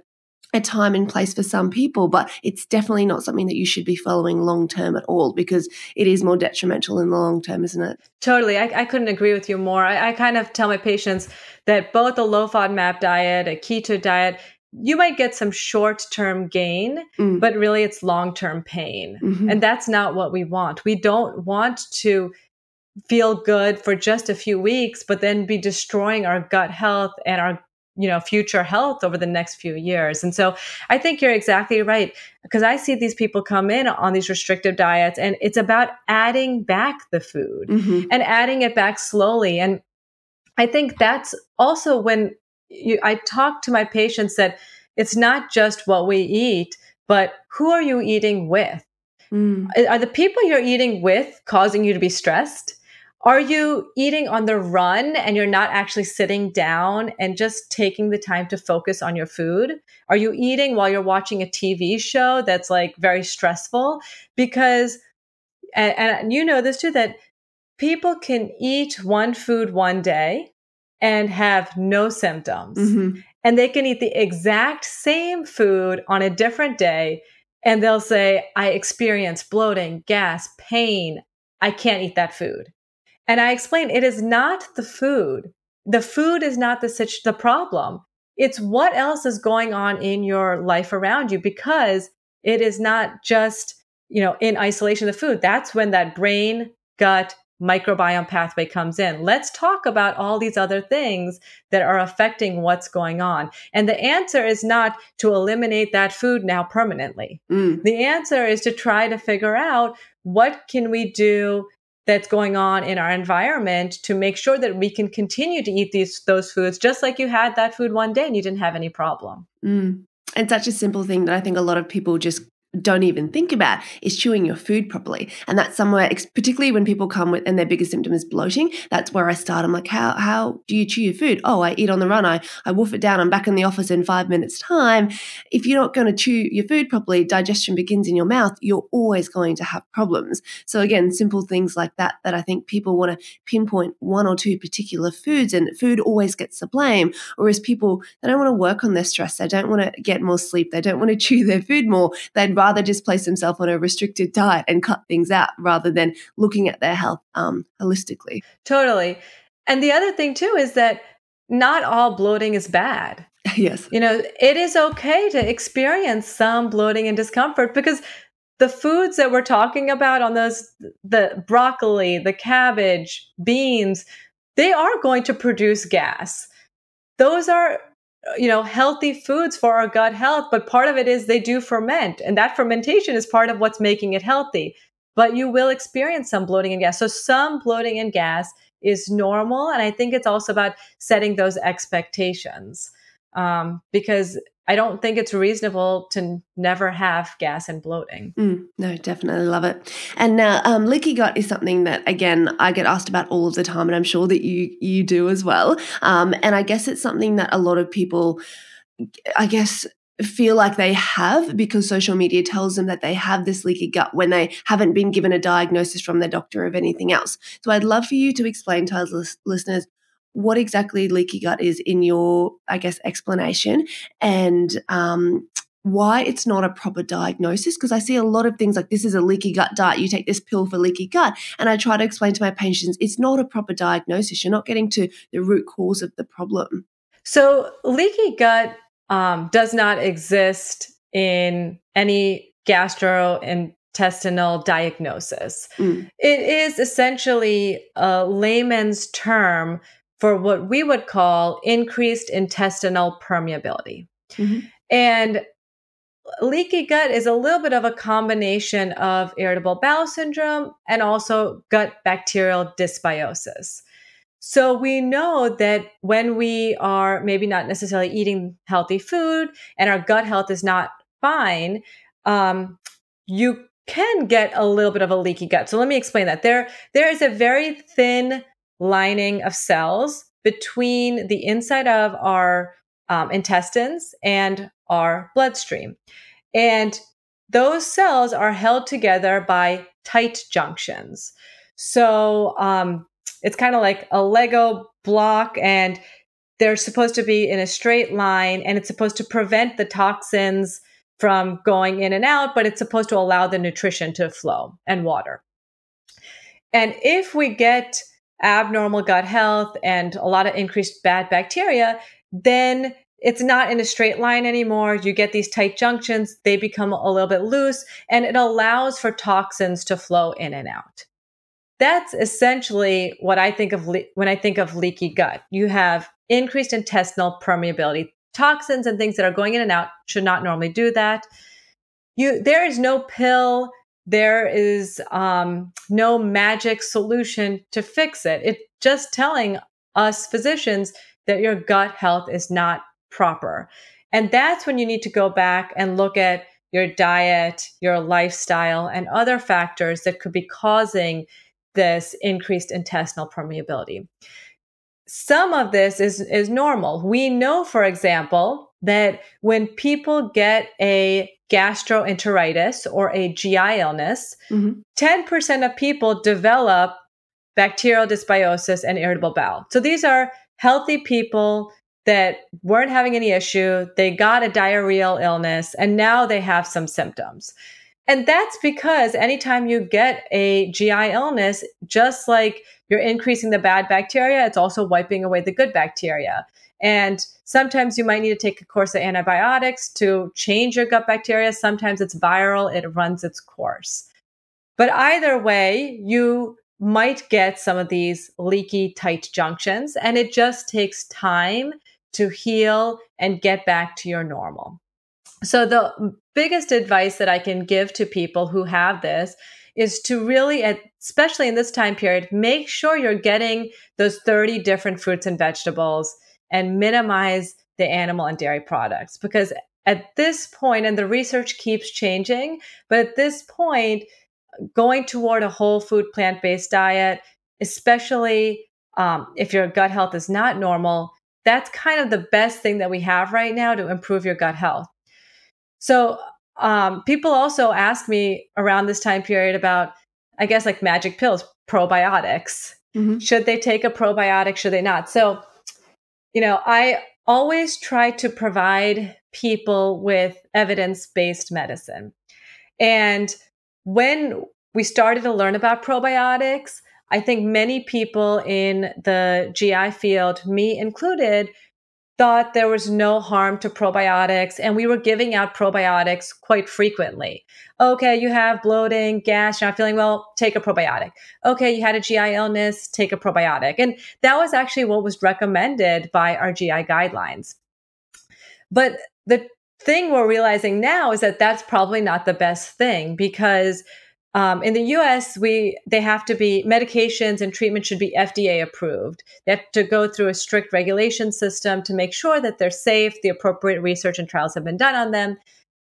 a time and place for some people, but it's definitely not something that you should be following long term at all because it is more detrimental in the long term, isn't it? Totally. I, I couldn't agree with you more. I, I, kind of tell my patients that both a low FODMAP diet, a keto diet, you might get some short term gain, Mm. but really it's long term pain. Mhm. And that's not what we want. We don't want to feel good for just a few weeks, but then be destroying our gut health and our you know future health over the next few years and so i think you're exactly right because i see these people come in on these restrictive diets and it's about adding back the food Mhm. and adding it back slowly and i think that's also when you, i talk to my patients that it's not just what we eat, but who are you eating with? Mm. Are the people you're eating with causing you to be stressed? Are you eating on the run and you're not actually sitting down and just taking the time to focus on your food? Are you eating while you're watching a TV show that's like very stressful? Because, and, and you know this too, that people can eat one food one day and have no symptoms. Mm-hmm. And they can eat the exact same food on a different day and they'll say, I experience bloating, gas, pain. I can't eat that food. And I explain it is not the food. The food is not the such the problem. It's what else is going on in your life around you because it is not just, you know, in isolation the food. That's when that brain, gut, microbiome pathway comes in. Let's talk about all these other things that are affecting what's going on. And the answer is not to eliminate that food now permanently. Mm. The answer is to try to figure out what can we do that's going on in our environment to make sure that we can continue to eat these those foods just like you had that food one day and you didn't have any problem. Mm. And such a simple thing that I think a lot of people just don't even think about is chewing your food properly. And that's somewhere, particularly when people come with, and their biggest symptom is bloating, that's where I start. I'm like, how, how do you chew your food? Oh, I eat on the run. I, I wolf it down. I'm back in the office in five minutes time. If you're not going to chew your food properly, digestion begins in your mouth. You're always going to have problems. So again, simple things like that, that I think people want to pinpoint one or two particular foods and food always gets the blame. Whereas people, they don't want to work on their stress. They don't want to get more sleep. They don't want to chew their food more. They'd rather just place themselves on a restricted diet and cut things out rather than looking at their health um, holistically. Totally. And the other thing too is that not all bloating is bad. Yes. You know, it is okay to experience some bloating and discomfort because the foods that we're talking about on those the broccoli, the cabbage, beans, they are going to produce gas. Those are you know healthy foods for our gut health but part of it is they do ferment and that fermentation is part of what's making it healthy. But you will experience some bloating and gas. So some bloating and gas is normal and i think it's also about setting those expectations um, because I don't think it's reasonable to never have gas and bloating. Mm, no, definitely love it. And now, um, leaky gut is something that again I get asked about all of the time, and I'm sure that you you do as well. Um, and I guess it's something that a lot of people, I guess, feel like they have because social media tells them that they have this leaky gut when they haven't been given a diagnosis from their doctor of anything else. So I'd love for you to explain to our listeners what exactly leaky gut is in your, I guess, explanation and um, why it's not a proper diagnosis. Because I see a lot of things like this is a leaky gut diet. You take this pill for leaky gut. And I try to explain to my patients it's not a proper diagnosis. You're not getting to the root cause of the problem. So, leaky gut um, does not exist in any gastrointestinal diagnosis. Mm. It is essentially a layman's term for what we would call increased intestinal permeability. Mm-hmm. And leaky gut is a little bit of a combination of irritable bowel syndrome and also gut bacterial dysbiosis. So we know that when we are maybe not necessarily eating healthy food and our gut health is not fine, um, you can get a little bit of a leaky gut. So let me explain that. There, there is a very thin lining of cells between the inside of our um, intestines and our bloodstream. And those cells are held together by tight junctions. So um, it's kind of like a Lego block, and they're supposed to be in a straight line, and it's supposed to prevent the toxins from going in and out, but it's supposed to allow the nutrition to flow and water. And if we get abnormal gut health and a lot of increased bad bacteria, then it's not in a straight line anymore. You get these tight junctions, they become a little bit loose, and it allows for toxins to flow in and out. That's essentially what I think of le- when I think of leaky gut. You have increased intestinal permeability. Toxins and things that are going in and out should not normally do that. You, there is no pill there is um, no magic solution to fix it. It's just telling us physicians that your gut health is not proper. And that's when you need to go back and look at your diet, your lifestyle, and other factors that could be causing this increased intestinal permeability. Some of this is, is normal. We know, for example, that when people get a gastroenteritis or a GI illness, mm-hmm. 10% of people develop bacterial dysbiosis and irritable bowel. So these are healthy people that weren't having any issue. They got a diarrheal illness and now they have some symptoms. And that's because anytime you get a GI illness, just like you're increasing the bad bacteria, it's also wiping away the good bacteria. And sometimes you might need to take a course of antibiotics to change your gut bacteria. Sometimes it's viral, it runs its course. But either way, you might get some of these leaky, tight junctions, and it just takes time to heal and get back to your normal. So, the biggest advice that I can give to people who have this is to really, especially in this time period, make sure you're getting those 30 different fruits and vegetables and minimize the animal and dairy products. Because at this point, and the research keeps changing, but at this point, going toward a whole food plant based diet, especially um, if your gut health is not normal, that's kind of the best thing that we have right now to improve your gut health. So, um, people also ask me around this time period about, I guess, like magic pills, probiotics. Mm-hmm. Should they take a probiotic? Should they not? So, you know, I always try to provide people with evidence based medicine. And when we started to learn about probiotics, I think many people in the GI field, me included, thought there was no harm to probiotics and we were giving out probiotics quite frequently. Okay, you have bloating, gas, you're not feeling well, take a probiotic. Okay, you had a GI illness, take a probiotic. And that was actually what was recommended by our GI guidelines. But the thing we're realizing now is that that's probably not the best thing because um, in the U.S., we they have to be medications and treatment should be FDA approved. They have to go through a strict regulation system to make sure that they're safe. The appropriate research and trials have been done on them,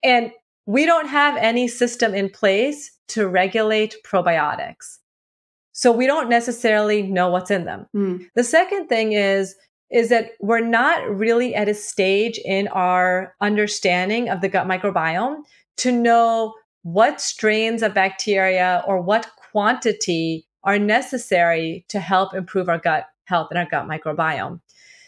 and we don't have any system in place to regulate probiotics. So we don't necessarily know what's in them. Mm. The second thing is is that we're not really at a stage in our understanding of the gut microbiome to know what strains of bacteria or what quantity are necessary to help improve our gut health and our gut microbiome.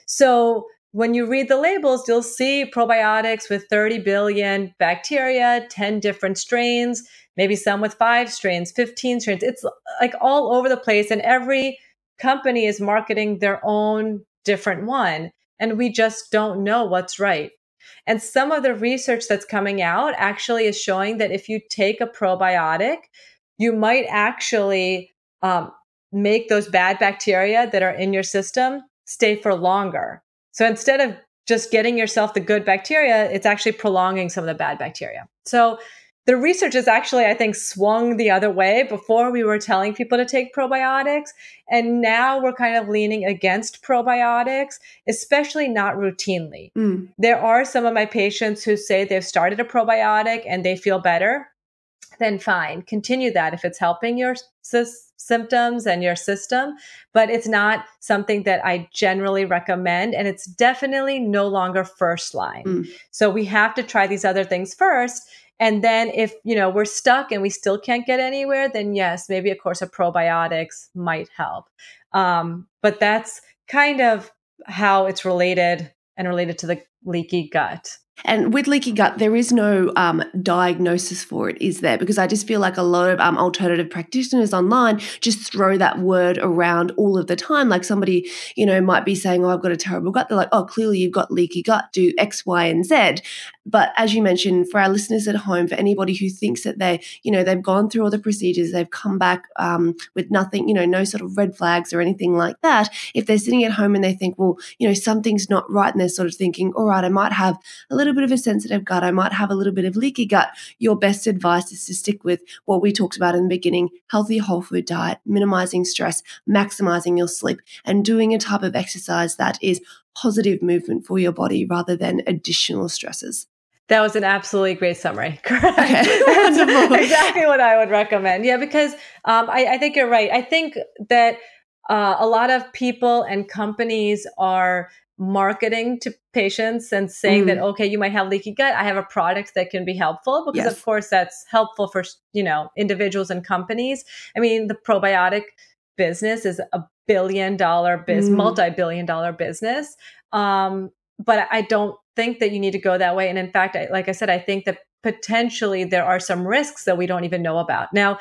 So when you read the labels, you'll see probiotics with 30 billion bacteria, 10 different strains, maybe some with five strains, 15 strains. It's like all over the place. And every company is marketing their own different one. And we just don't know what's right. And some of the research that's coming out actually is showing that if you take a probiotic, you might actually um, make those bad bacteria that are in your system stay for longer. So instead of just getting yourself the good bacteria, it's actually prolonging some of the bad bacteria. So the research has actually, I think, swung the other way. Before we were telling people to take probiotics, and now we're kind of leaning against probiotics, especially not routinely. Mm. There are some of my patients who say they've started a probiotic and they feel better. Then fine, continue that if it's helping your symptoms and your system, but it's not something that I generally recommend. And it's definitely no longer first line. Mm. So we have to try these other things first and then if, you know, we're stuck and we still can't get anywhere, then yes, maybe a course of probiotics might help. Um, but that's kind of how it's related and related to the leaky gut. And with leaky gut, there is no um, diagnosis for it, is there? Because I just feel like a lot of um, alternative practitioners online just throw that word around all of the time. Like somebody, you know, might be saying, Oh, I've got a terrible gut. They're like, Oh, clearly you've got leaky gut, do X, Y, and Z. But as you mentioned, for our listeners at home, for anybody who thinks that they, you know, they've gone through all the procedures, they've come back um, with nothing, you know, no sort of red flags or anything like that. If they're sitting at home and they think, well, you know, something's not right, and they're sort of thinking, all right, I might have a little bit of a sensitive gut, I might have a little bit of leaky gut. Your best advice is to stick with what we talked about in the beginning healthy whole food diet, minimizing stress, maximizing your sleep, and doing a type of exercise that is positive movement for your body rather than additional stresses. That was an absolutely great summary. Correct. Exactly what I would recommend. Yeah, because um, I, I, think you're right. I think that uh, a lot of people and companies are marketing to patients and saying mm. that okay you might have leaky gut i have a product that can be helpful because yes. of course that's helpful for you know individuals and companies i mean the probiotic business is a billion dollar business mm. multi-billion dollar business um, but i don't think that you need to go that way and in fact I, like i said i think that potentially there are some risks that we don't even know about now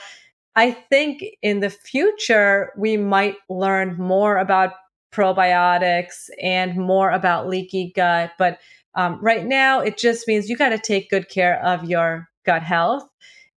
I think in the future, we might learn more about probiotics and more about leaky gut. But um, right now, it just means you got to take good care of your gut health.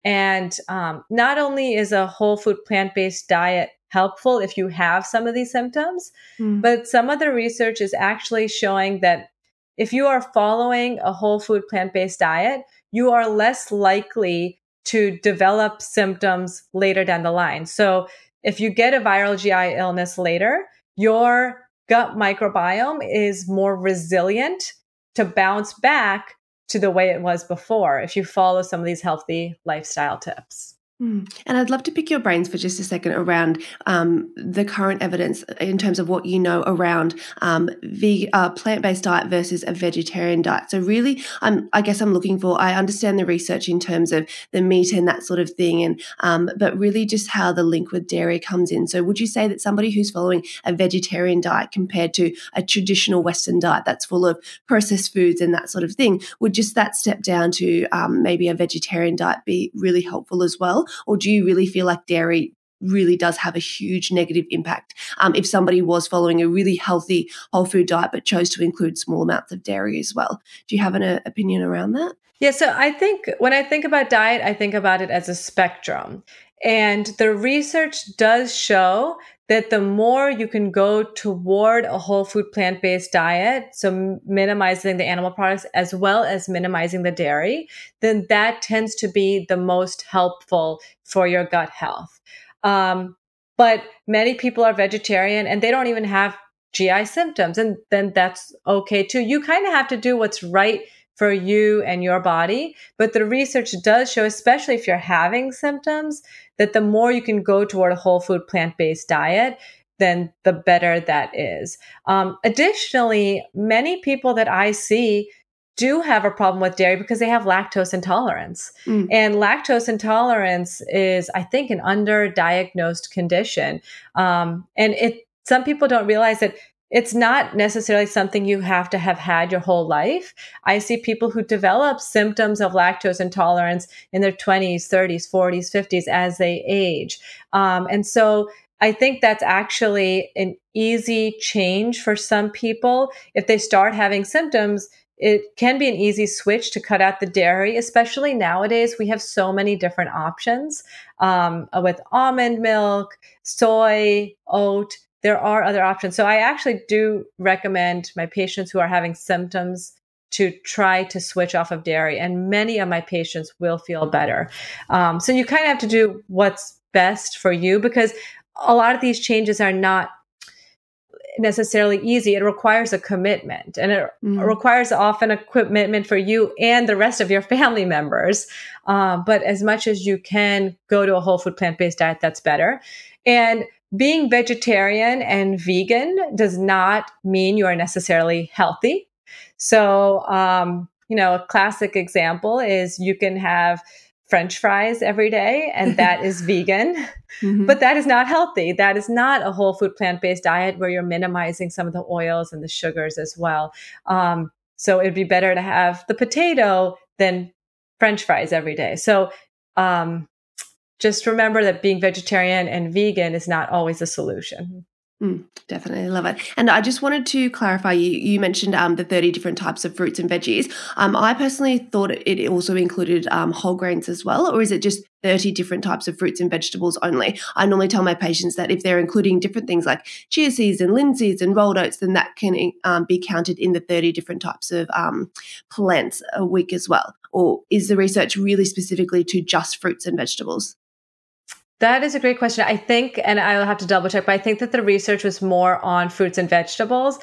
And um, not only is a whole food plant based diet helpful if you have some of these symptoms, mm. but some of the research is actually showing that if you are following a whole food plant based diet, you are less likely to develop symptoms later down the line. So if you get a viral GI illness later, your gut microbiome is more resilient to bounce back to the way it was before if you follow some of these healthy lifestyle tips. Hmm. And I'd love to pick your brains for just a second around um, the current evidence in terms of what you know around um, the uh, plant-based diet versus a vegetarian diet. So really, I guess I'm looking for. I understand the research in terms of the meat and that sort of thing, and um, but really just how the link with dairy comes in. So would you say that somebody who's following a vegetarian diet compared to a traditional Western diet that's full of processed foods and that sort of thing, would just that step down to um, maybe a vegetarian diet be really helpful as well? Or do you really feel like dairy really does have a huge negative impact um, if somebody was following a really healthy whole food diet but chose to include small amounts of dairy as well? Do you have an uh, opinion around that? Yeah, so I think when I think about diet, I think about it as a spectrum. And the research does show that the more you can go toward a whole food plant based diet, so minimizing the animal products as well as minimizing the dairy, then that tends to be the most helpful for your gut health. Um, but many people are vegetarian and they don't even have GI symptoms, and then that's okay too. You kind of have to do what's right for you and your body. But the research does show, especially if you're having symptoms, that the more you can go toward a whole food plant based diet, then the better that is. Um, additionally, many people that I see do have a problem with dairy because they have lactose intolerance. Mm. And lactose intolerance is, I think, an underdiagnosed condition. Um, and it some people don't realize that it's not necessarily something you have to have had your whole life. I see people who develop symptoms of lactose intolerance in their 20s, 30s, 40s, 50s as they age. Um, and so I think that's actually an easy change for some people. If they start having symptoms, it can be an easy switch to cut out the dairy, especially nowadays. We have so many different options um, with almond milk, soy, oat there are other options. So I actually do recommend my patients who are having symptoms to try to switch off of dairy, and many of my patients will feel better. Um, so you kind of have to do what's best for you because a lot of these changes are not necessarily easy. It requires a commitment and it mm. requires often a commitment for you and the rest of your family members. Um, but as much as you can go to a whole food plant based diet, that's better. And being vegetarian and vegan does not mean you are necessarily healthy. So, um, you know, a classic example is you can have French fries every day, and that is vegan, mm-hmm. but that is not healthy. That is not a whole food plant based diet where you're minimizing some of the oils and the sugars as well. Um, so it'd be better to have the potato than French fries every day. So um, just remember that being vegetarian and vegan is not always a solution. Mm, definitely love it. And I just wanted to clarify you, you mentioned um, the 30 different types of fruits and veggies. Um, I personally thought it also included um, whole grains as well, or is it just 30 different types of fruits and vegetables only? I normally tell my patients that if they're including different things like chia seeds and linseeds and rolled oats, then that can um, be counted in the 30 different types of um, plants a week as well. Or is the research really specifically to just fruits and vegetables? That is a great question. I think, and I'll have to double check, but I think that the research was more on fruits and vegetables.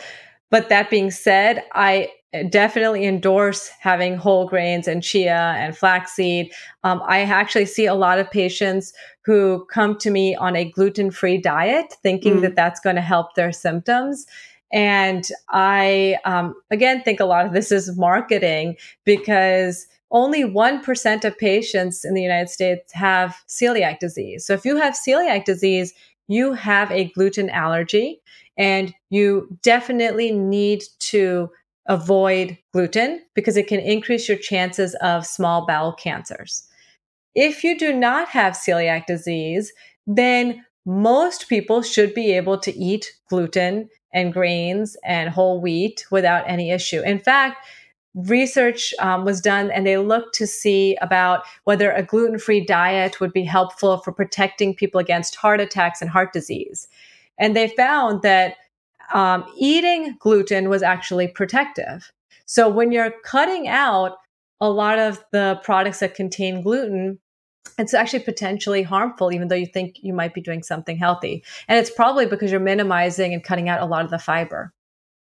But that being said, I definitely endorse having whole grains and chia and flaxseed. Um, I actually see a lot of patients who come to me on a gluten free diet thinking mm. that that's going to help their symptoms. And I, um, again, think a lot of this is marketing because only 1% of patients in the United States have celiac disease. So if you have celiac disease, you have a gluten allergy and you definitely need to avoid gluten because it can increase your chances of small bowel cancers. If you do not have celiac disease, then most people should be able to eat gluten and grains and whole wheat without any issue. In fact, research um, was done and they looked to see about whether a gluten free diet would be helpful for protecting people against heart attacks and heart disease. And they found that um, eating gluten was actually protective. So when you're cutting out a lot of the products that contain gluten, it's actually potentially harmful, even though you think you might be doing something healthy. And it's probably because you're minimizing and cutting out a lot of the fiber.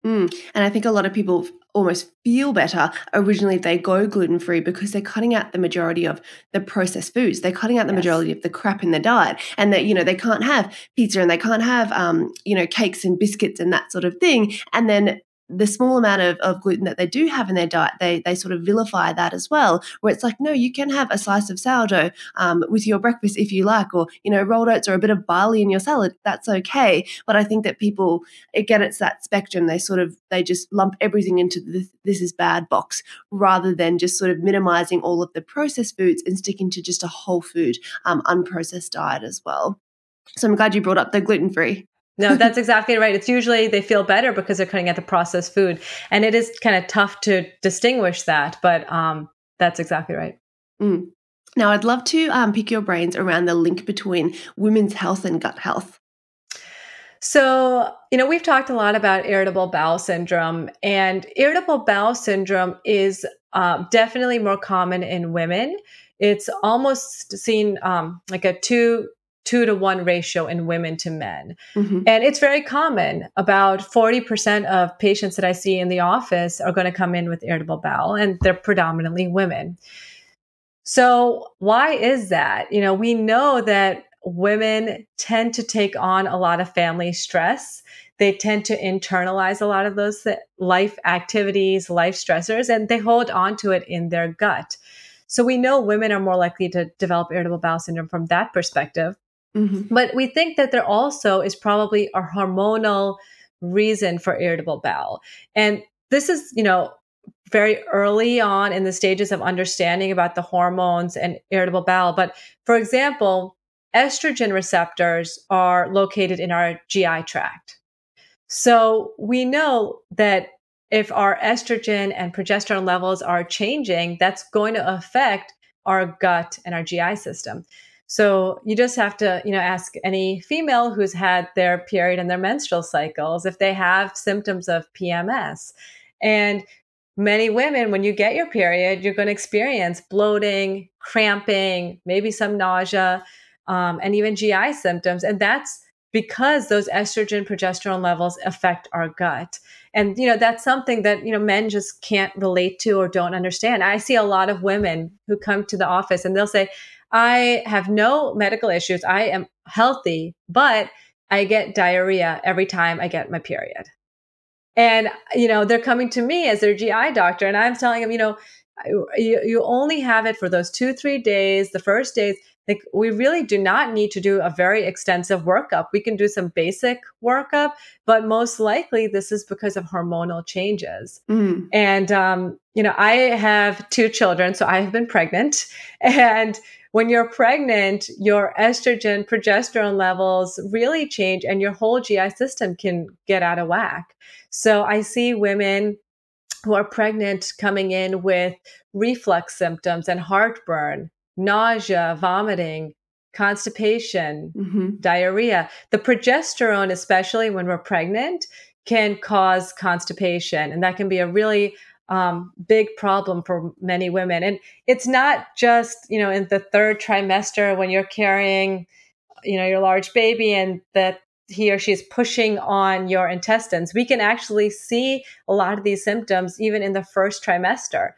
Mm. And I think a lot of people almost feel better originally if they go gluten free because they're cutting out the majority of the processed foods. They're cutting out the yes. majority of the crap in the diet, and that you know they can't have pizza and they can't have um, you know cakes and biscuits and that sort of thing. And then the small amount of, of gluten that they do have in their diet, they they sort of vilify that as well. Where it's like, no, you can have a slice of sourdough um, with your breakfast if you like, or you know, rolled oats or a bit of barley in your salad. That's okay. But I think that people, again, it's that spectrum. They sort of they just lump everything into the this is bad box rather than just sort of minimizing all of the processed foods and sticking to just a whole food, um, unprocessed diet as well. So I'm glad you brought up the gluten free. No, that's exactly right. It's usually they feel better because they're cutting out the processed food. And it is kind of tough to distinguish that, but um, that's exactly right. Mm. Now, I'd love to um, pick your brains around the link between women's health and gut health. So, you know, we've talked a lot about irritable bowel syndrome, and irritable bowel syndrome is uh, definitely more common in women. It's almost seen um, like a two two to one ratio in women to men. Mm-hmm. And it's very common. About 40% of patients that I see in the office are going to come in with irritable bowel, and they're predominantly women. So, why is that? You know, we know that women tend to take on a lot of family stress. They tend to internalize a lot of those life activities, life stressors, and they hold on to it in their gut. So we know women are more likely to develop irritable bowel syndrome from that perspective. Mm-hmm. But we think that there also is probably a hormonal reason for irritable bowel. And this is, you know, very early on in the stages of understanding about the hormones and irritable bowel. But for example, estrogen receptors are located in our GI tract. So we know that if our estrogen and progesterone levels are changing, that's going to affect our gut and our GI system. So you just have to, you know, ask any female who's had their period and their menstrual cycles if they have symptoms of PMS. And many women, when you get your period, you're going to experience bloating, cramping, maybe some nausea, um, and even GI symptoms. And that's because those estrogen progesterone levels affect our gut and you know that's something that you know men just can't relate to or don't understand i see a lot of women who come to the office and they'll say I have no medical issues. I am healthy, but I get diarrhea every time I get my period. And, you know, they're coming to me as their GI doctor, and I'm telling them, you know, you, you only have it for those two, three days, the first days. Like, we really do not need to do a very extensive workup. We can do some basic workup, but most likely this is because of hormonal changes. Mm. And, um, you know, I have two children, so I have been pregnant. And when you're pregnant, your estrogen, progesterone levels really change and your whole GI system can get out of whack. So I see women who are pregnant coming in with reflux symptoms and heartburn, nausea, vomiting, constipation, mm-hmm. diarrhea. The progesterone, especially when we're pregnant, can cause constipation. And that can be a really um, big problem for many women. And it's not just, you know, in the third trimester when you're carrying, you know, your large baby and that he or she is pushing on your intestines. We can actually see a lot of these symptoms even in the first trimester.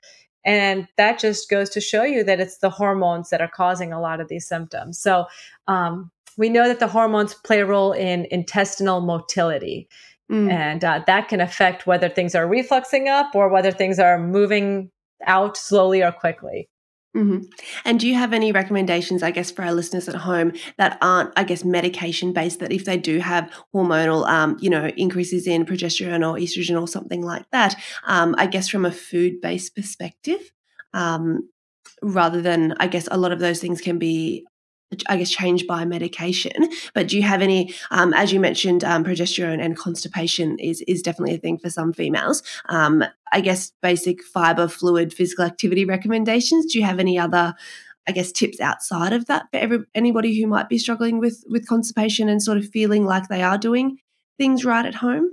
And that just goes to show you that it's the hormones that are causing a lot of these symptoms. So um, we know that the hormones play a role in intestinal motility. Mm. And uh, that can affect whether things are refluxing up or whether things are moving out slowly or quickly. Mm-hmm. And do you have any recommendations, I guess, for our listeners at home that aren't, I guess, medication based? That if they do have hormonal, um, you know, increases in progesterone or estrogen or something like that, um, I guess from a food based perspective, um, rather than, I guess, a lot of those things can be I guess, changed by medication. But do you have any, um, as you mentioned, um, progesterone and constipation is is definitely a thing for some females. Um, I guess basic fiber, fluid, physical activity recommendations. Do you have any other, I guess, tips outside of that for every, anybody who might be struggling with with constipation and sort of feeling like they are doing things right at home?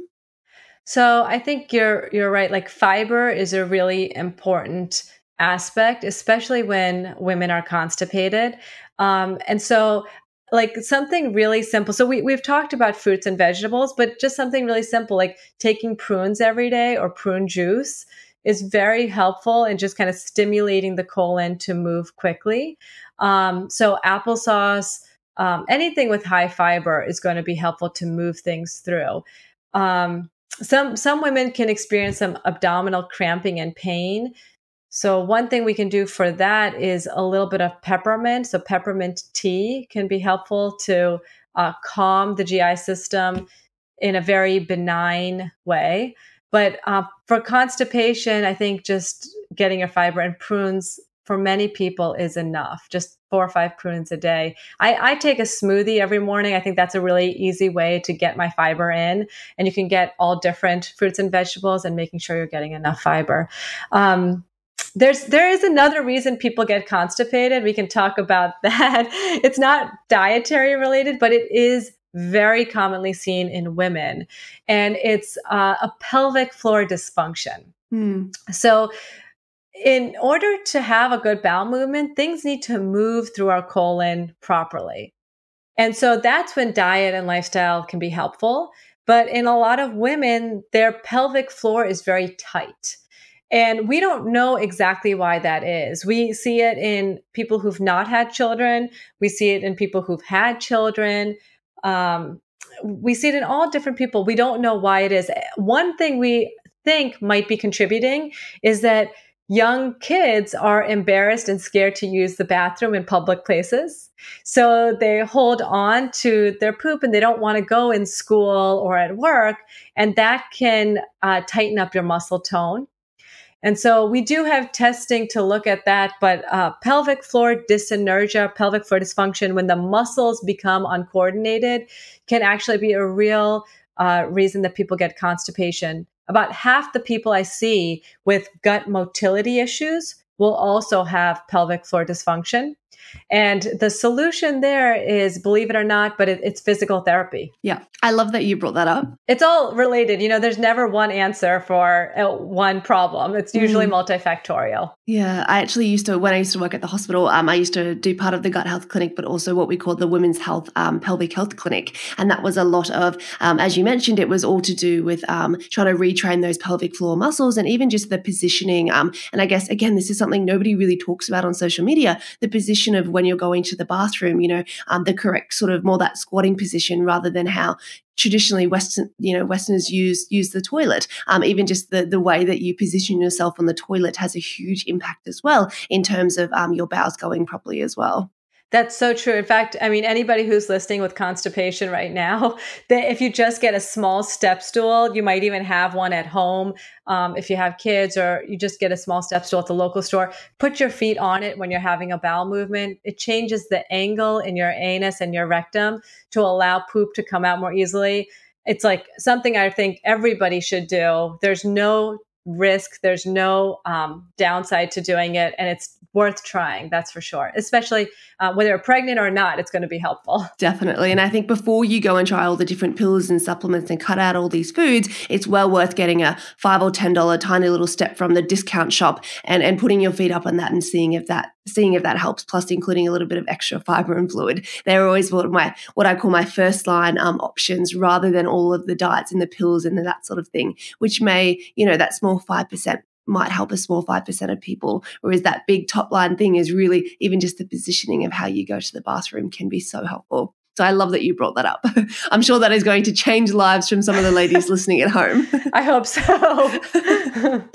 So I think you're you're right. Like fiber is a really important aspect, especially when women are constipated. Um, and so, like something really simple. So, we, we've talked about fruits and vegetables, but just something really simple like taking prunes every day or prune juice is very helpful in just kind of stimulating the colon to move quickly. Um, so, applesauce, um, anything with high fiber is going to be helpful to move things through. Um, some some women can experience some abdominal cramping and pain so, one thing we can do for that is a little bit of peppermint. So, peppermint tea can be helpful to uh, calm the GI system in a very benign way. But uh, for constipation, I think just getting your fiber and prunes for many people is enough. Just four or five prunes a day. I, I, take a smoothie every morning. I think that's a really easy way to get my fiber in. And you can get all different fruits and vegetables and making sure you're getting enough fiber. Um, there's there is another reason people get constipated. We can talk about that. It's not dietary related, but it is very commonly seen in women, and it's uh, a pelvic floor dysfunction. Hmm. So, in order to have a good bowel movement, things need to move through our colon properly. And so that's when diet and lifestyle can be helpful. But in a lot of women, their pelvic floor is very tight. And we don't know exactly why that is. We see it in people who've not had children. We see it in people who've had children. Um, we see it in all different people. We don't know why it is. One thing we think might be contributing is that young kids are embarrassed and scared to use the bathroom in public places. So they hold on to their poop and they don't want to go in school or at work. And that can uh, tighten up your muscle tone. And so we do have testing to look at that, but uh, pelvic floor dyssynergia, pelvic floor dysfunction, when the muscles become uncoordinated, can actually be a real uh, reason that people get constipation. About half the people I see with gut motility issues will also have pelvic floor dysfunction. And the solution there is, believe it or not, but it, it's physical therapy. Yeah. I love that you brought that up. It's all related. You know, there's never one answer for uh, one problem, it's usually mm. multifactorial. Yeah. I actually used to, when I used to work at the hospital, um, I used to do part of the gut health clinic, but also what we call the women's health um, pelvic health clinic. And that was a lot of, um, as you mentioned, it was all to do with um, trying to retrain those pelvic floor muscles and even just the positioning. Um, and I guess, again, this is something nobody really talks about on social media the position of when you're going to the bathroom, you know, um, the correct sort of more that squatting position rather than how traditionally Western, you know, Westerners use use the toilet. Um, even just the the way that you position yourself on the toilet has a huge impact as well in terms of um, your bowels going properly as well. That's so true. In fact, I mean, anybody who's listening with constipation right now, that if you just get a small step stool, you might even have one at home. Um, if you have kids, or you just get a small step stool at the local store, put your feet on it when you're having a bowel movement. It changes the angle in your anus and your rectum to allow poop to come out more easily. It's like something I think everybody should do. There's no risk. There's no um, downside to doing it, and it's worth trying. That's for sure. Especially uh, whether you're pregnant or not, it's going to be helpful. Definitely. And I think before you go and try all the different pills and supplements and cut out all these foods, it's well worth getting a five or ten dollar tiny little step from the discount shop and and putting your feet up on that and seeing if that seeing if that helps. Plus, including a little bit of extra fiber and fluid. They're always what my what I call my first line um, options, rather than all of the diets and the pills and that sort of thing, which may you know that small five percent might help a small 5% of people. Whereas that big top line thing is really even just the positioning of how you go to the bathroom can be so helpful. So I love that you brought that up. I'm sure that is going to change lives from some of the ladies listening at home. I hope so.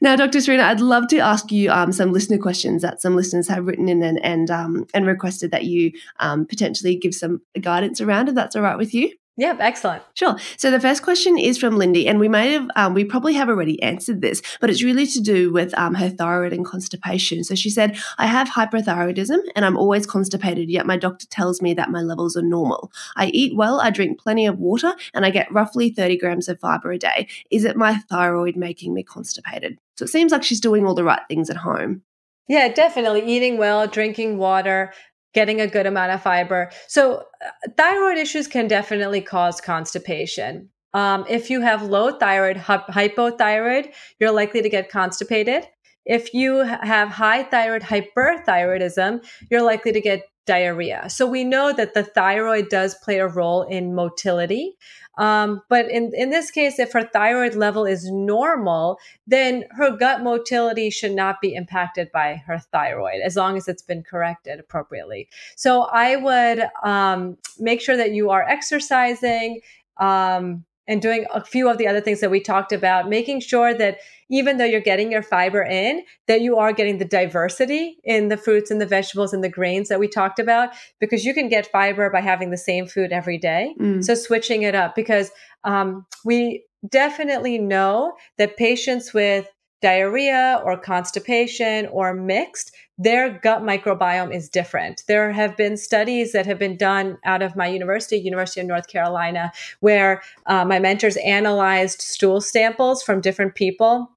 now, Dr. Sarina, I'd love to ask you um, some listener questions that some listeners have written in and and, um, and requested that you um, potentially give some guidance around. If that's all right with you. Yep, excellent. Sure. So the first question is from Lindy, and we may have, um, we probably have already answered this, but it's really to do with um, her thyroid and constipation. So she said, I have hyperthyroidism and I'm always constipated, yet my doctor tells me that my levels are normal. I eat well, I drink plenty of water, and I get roughly 30 grams of fiber a day. Is it my thyroid making me constipated? So it seems like she's doing all the right things at home. Yeah, definitely. Eating well, drinking water, getting a good amount of fiber. So, uh, thyroid issues can definitely cause constipation. Um, if you have low thyroid, hypothyroid, you're likely to get constipated. If you have high thyroid hyperthyroidism, you're likely to get diarrhea. So we know that the thyroid does play a role in motility. Um, but in, in this case, if her thyroid level is normal, then her gut motility should not be impacted by her thyroid as long as it's been corrected appropriately. So I would um, make sure that you are exercising. Um, and doing a few of the other things that we talked about, making sure that even though you're getting your fiber in, that you are getting the diversity in the fruits and the vegetables and the grains that we talked about, because you can get fiber by having the same food every day. Mm. So switching it up, because um, we definitely know that patients with diarrhea or constipation or mixed, their gut microbiome is different. There have been studies that have been done out of my university, University of North Carolina, where uh, my mentors analyzed stool samples from different people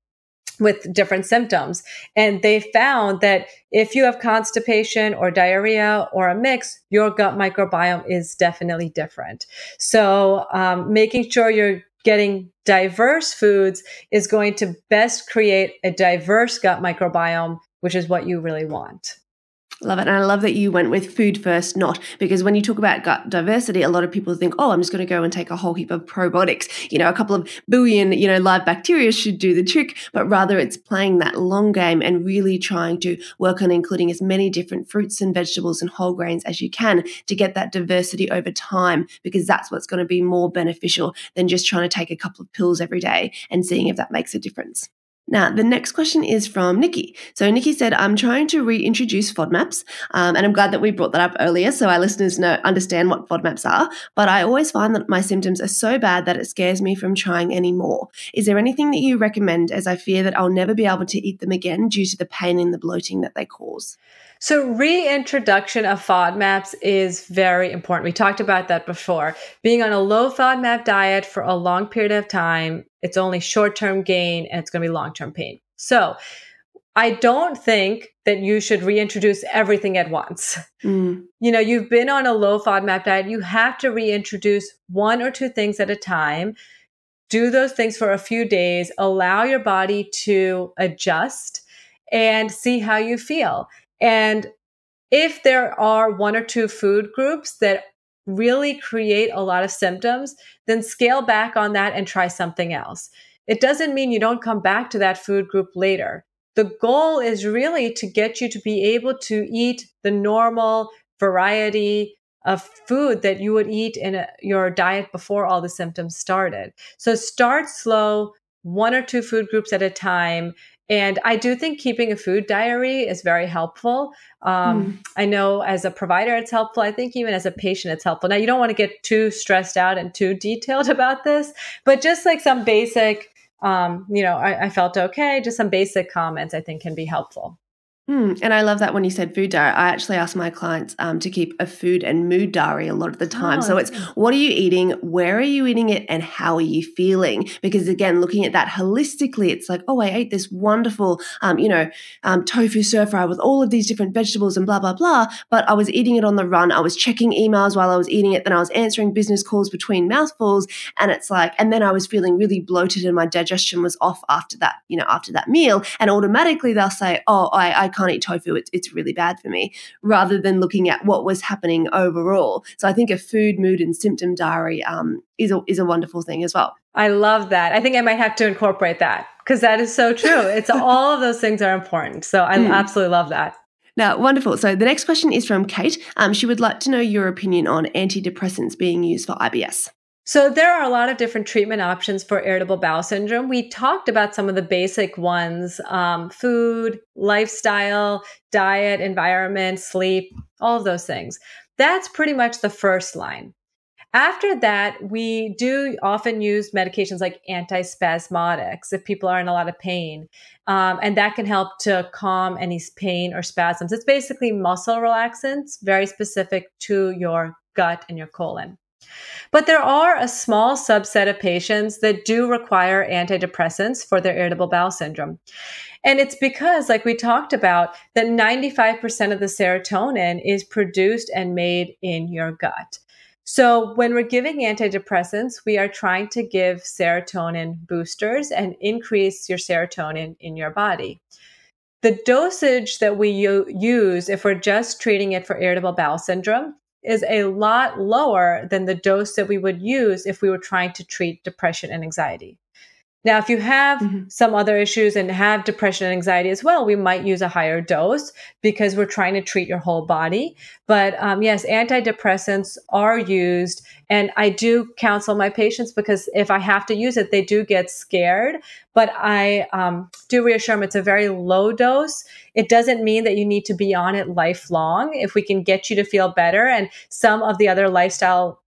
with different symptoms. And they found that if you have constipation or diarrhea or a mix, your gut microbiome is definitely different. So, um, making sure you're getting diverse foods is going to best create a diverse gut microbiome, which is what you really want. Love it. And I love that you went with food first, not because when you talk about gut diversity, a lot of people think, oh, I'm just going to go and take a whole heap of probiotics. You know, a couple of billion, you know, live bacteria should do the trick, but rather it's playing that long game and really trying to work on including as many different fruits and vegetables and whole grains as you can to get that diversity over time, because that's what's going to be more beneficial than just trying to take a couple of pills every day and seeing if that makes a difference. Now, the next question is from Nikki. So, Nikki said, I'm trying to reintroduce FODMAPs, um, and I'm glad that we brought that up earlier so our listeners know understand what FODMAPs are. But I always find that my symptoms are so bad that it scares me from trying any more. Is there anything that you recommend as I fear that I'll never be able to eat them again due to the pain and the bloating that they cause? So, reintroduction of FODMAPs is very important. We talked about that before. Being on a low FODMAP diet for a long period of time, it's only short term gain and it's going to be long term pain. So, I don't think that you should reintroduce everything at once. Mm. You know, you've been on a low FODMAP diet, you have to reintroduce one or two things at a time. Do those things for a few days, allow your body to adjust and see how you feel. And if there are one or two food groups that really create a lot of symptoms, then scale back on that and try something else. It doesn't mean you don't come back to that food group later. The goal is really to get you to be able to eat the normal variety of food that you would eat in a, your diet before all the symptoms started. So start slow, one or two food groups at a time, and I do think keeping a food diary is very helpful. Um, mm. I know as a provider, it's helpful. I think even as a patient, it's helpful. Now, you don't want to get too stressed out and too detailed about this, but just like some basic, um, you know, I, I felt okay, just some basic comments I think can be helpful. Mm, and I love that when you said food diary. I actually ask my clients um, to keep a food and mood diary a lot of the time. Oh, so it's what are you eating, where are you eating it, and how are you feeling? Because again, looking at that holistically, it's like, oh, I ate this wonderful, um, you know, um, tofu stir fry with all of these different vegetables and blah blah blah. But I was eating it on the run. I was checking emails while I was eating it. Then I was answering business calls between mouthfuls, and it's like, and then I was feeling really bloated and my digestion was off after that, you know, after that meal. And automatically they'll say, oh, I, I can't eat tofu, it's, it's really bad for me, rather than looking at what was happening overall. So I think a food, mood, and symptom diary um, is, a, is a wonderful thing as well. I love that. I think I might have to incorporate that because that is so true. It's all of those things are important. So I mm. absolutely love that. Now, wonderful. So the next question is from Kate. Um, she would like to know your opinion on antidepressants being used for IBS. So, there are a lot of different treatment options for irritable bowel syndrome. We talked about some of the basic ones um, food, lifestyle, diet, environment, sleep, all of those things. That's pretty much the first line. After that, we do often use medications like antispasmodics if people are in a lot of pain. Um, and that can help to calm any pain or spasms. It's basically muscle relaxants, very specific to your gut and your colon. But there are a small subset of patients that do require antidepressants for their irritable bowel syndrome. And it's because, like we talked about, that 95% of the serotonin is produced and made in your gut. So, when we're giving antidepressants, we are trying to give serotonin boosters and increase your serotonin in your body. The dosage that we u- use, if we're just treating it for irritable bowel syndrome, is a lot lower than the dose that we would use if we were trying to treat depression and anxiety. Now, if you have mm-hmm. some other issues and have depression and anxiety as well, we might use a higher dose because we're trying to treat your whole body. But um, yes, antidepressants are used. And I do counsel my patients because if I have to use it, they do get scared. But I um, do reassure them it's a very low dose. It doesn't mean that you need to be on it lifelong. If we can get you to feel better, and some of the other lifestyle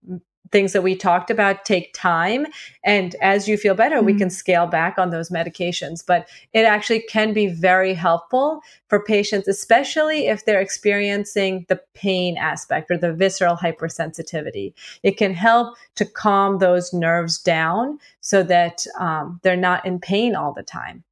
things that we talked about take time. And as you feel better mm-hmm. we can scale back on those medications. But it actually can be very helpful for patients especially if they're experiencing the pain aspect or the visceral hypersensitivity. It can help to calm those nerves down so that um, they're not in pain all the time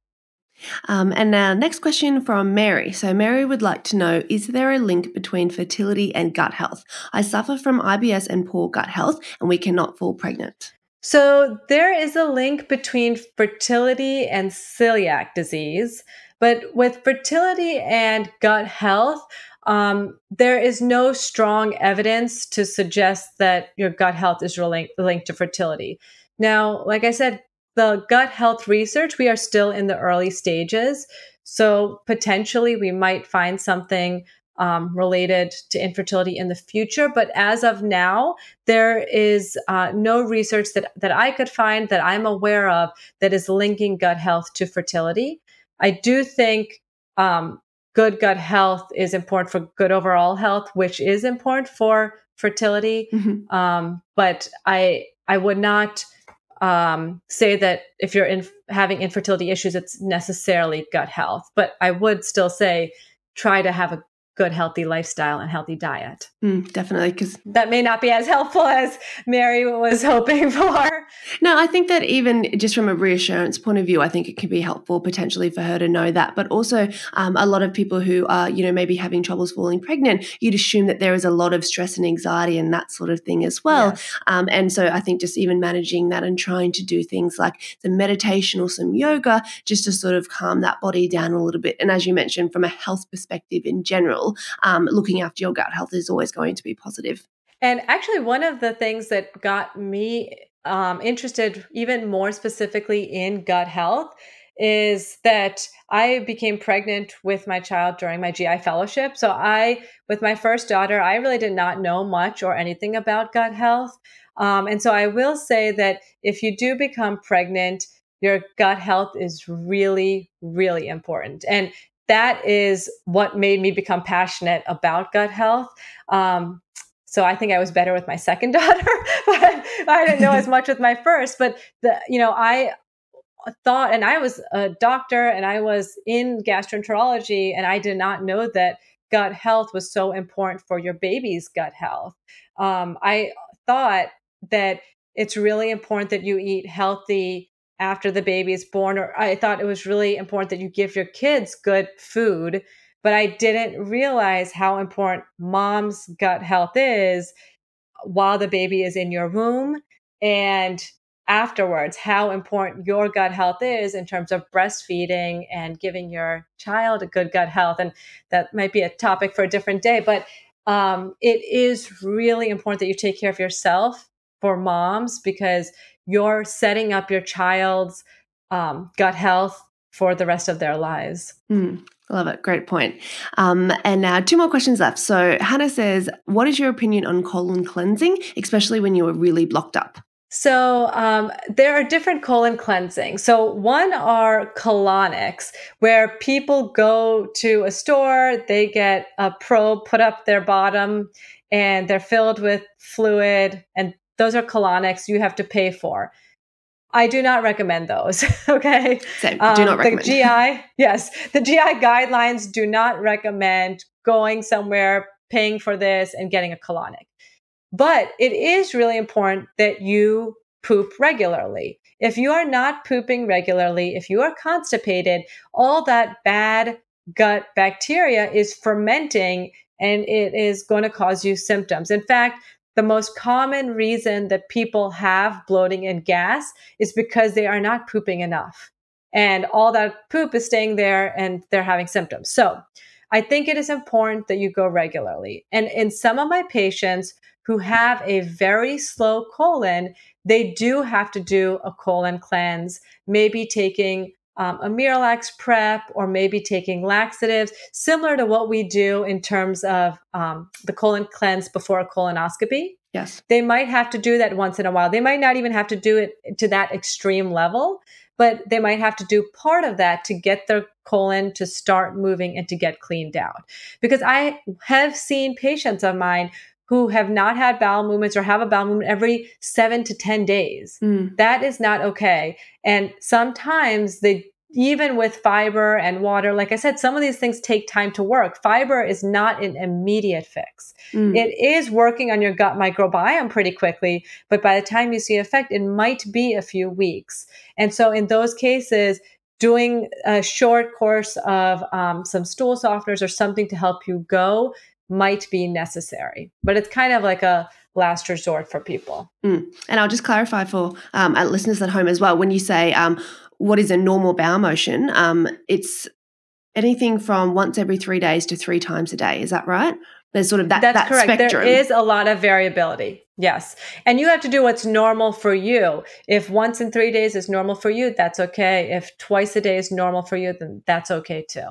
um, and now, next question from Mary. So, Mary would like to know Is there a link between fertility and gut health? I suffer from IBS and poor gut health, and we cannot fall pregnant. So, there is a link between fertility and celiac disease. But with fertility and gut health, um, there is no strong evidence to suggest that your gut health is linked, linked to fertility. Now, like I said, the gut health research, we are still in the early stages. So potentially we might find something um, related to infertility in the future. But as of now, there is uh, no research that, that I could find that I'm aware of that is linking gut health to fertility. I do think um, good gut health is important for good overall health, which is important for fertility. Mm-hmm. Um, but I I would not um, say that if you're in, having infertility issues, it's necessarily gut health. But I would still say try to have a good healthy lifestyle and healthy diet. Mm, definitely, because that may not be as helpful as Mary was hoping for. No, I think that even just from a reassurance point of view, I think it can be helpful potentially for her to know that. But also, um, a lot of people who are, you know, maybe having troubles falling pregnant, you'd assume that there is a lot of stress and anxiety and that sort of thing as well. Yes. Um, and so I think just even managing that and trying to do things like some meditation or some yoga just to sort of calm that body down a little bit. And as you mentioned, from a health perspective in general, um, looking after your gut health is always going to be positive. And actually, one of the things that got me um, interested even more specifically in gut health is that I became pregnant with my child during my GI fellowship. So, I, with my first daughter, I really did not know much or anything about gut health. Um, and so, I will say that if you do become pregnant, your gut health is really, really important. And that is what made me become passionate about gut health. Um, so I think I was better with my second daughter, but I didn't know as much with my first. But the, you know, I thought, and I was a doctor and I was in gastroenterology, and I did not know that gut health was so important for your baby's gut health. Um, I thought that it's really important that you eat healthy after the baby is born, or I thought it was really important that you give your kids good food. But I didn't realize how important mom's gut health is while the baby is in your womb and afterwards how important your gut health is in terms of breastfeeding and giving your child a good gut health and that might be a topic for a different day but um, it is really important that you take care of yourself for moms because you're setting up your child's um, gut health for the rest of their lives mm. Love it. Great point. Um, and now two more questions left. So Hannah says, What is your opinion on colon cleansing, especially when you are really blocked up? So um, there are different colon cleansing. So one are colonics, where people go to a store, they get a probe put up their bottom, and they're filled with fluid, and those are colonics you have to pay for. I do not recommend those. okay. Same. Um, do not recommend. The GI, yes, the GI guidelines do not recommend going somewhere, paying for this, and getting a colonic. But it is really important that you poop regularly. If you are not pooping regularly, if you are constipated, all that bad gut bacteria is fermenting and it is going to cause you symptoms. In fact, the most common reason that people have bloating and gas is because they are not pooping enough. And all that poop is staying there and they're having symptoms. So I think it is important that you go regularly. And in some of my patients who have a very slow colon, they do have to do a colon cleanse, maybe taking um, a Miralax prep or maybe taking laxatives, similar to what we do in terms of um, the colon cleanse before a colonoscopy. Yes. They might have to do that once in a while. They might not even have to do it to that extreme level, but they might have to do part of that to get their colon to start moving and to get cleaned out. Because I have seen patients of mine who have not had bowel movements or have a bowel movement every seven to 10 days. Mm. That is not okay. And sometimes they, even with fiber and water, like I said, some of these things take time to work. Fiber is not an immediate fix. Mm. It is working on your gut microbiome pretty quickly, but by the time you see effect, it might be a few weeks. And so in those cases, doing a short course of um, some stool softeners or something to help you go might be necessary. But it's kind of like a last resort for people. Mm. And I'll just clarify for um, listeners at home as well. When you say um, what is a normal bowel motion, um, it's anything from once every three days to three times a day. Is that right? There's sort of that. That's that correct. Spectrum. There is a lot of variability. Yes. And you have to do what's normal for you. If once in three days is normal for you, that's okay. If twice a day is normal for you, then that's okay too.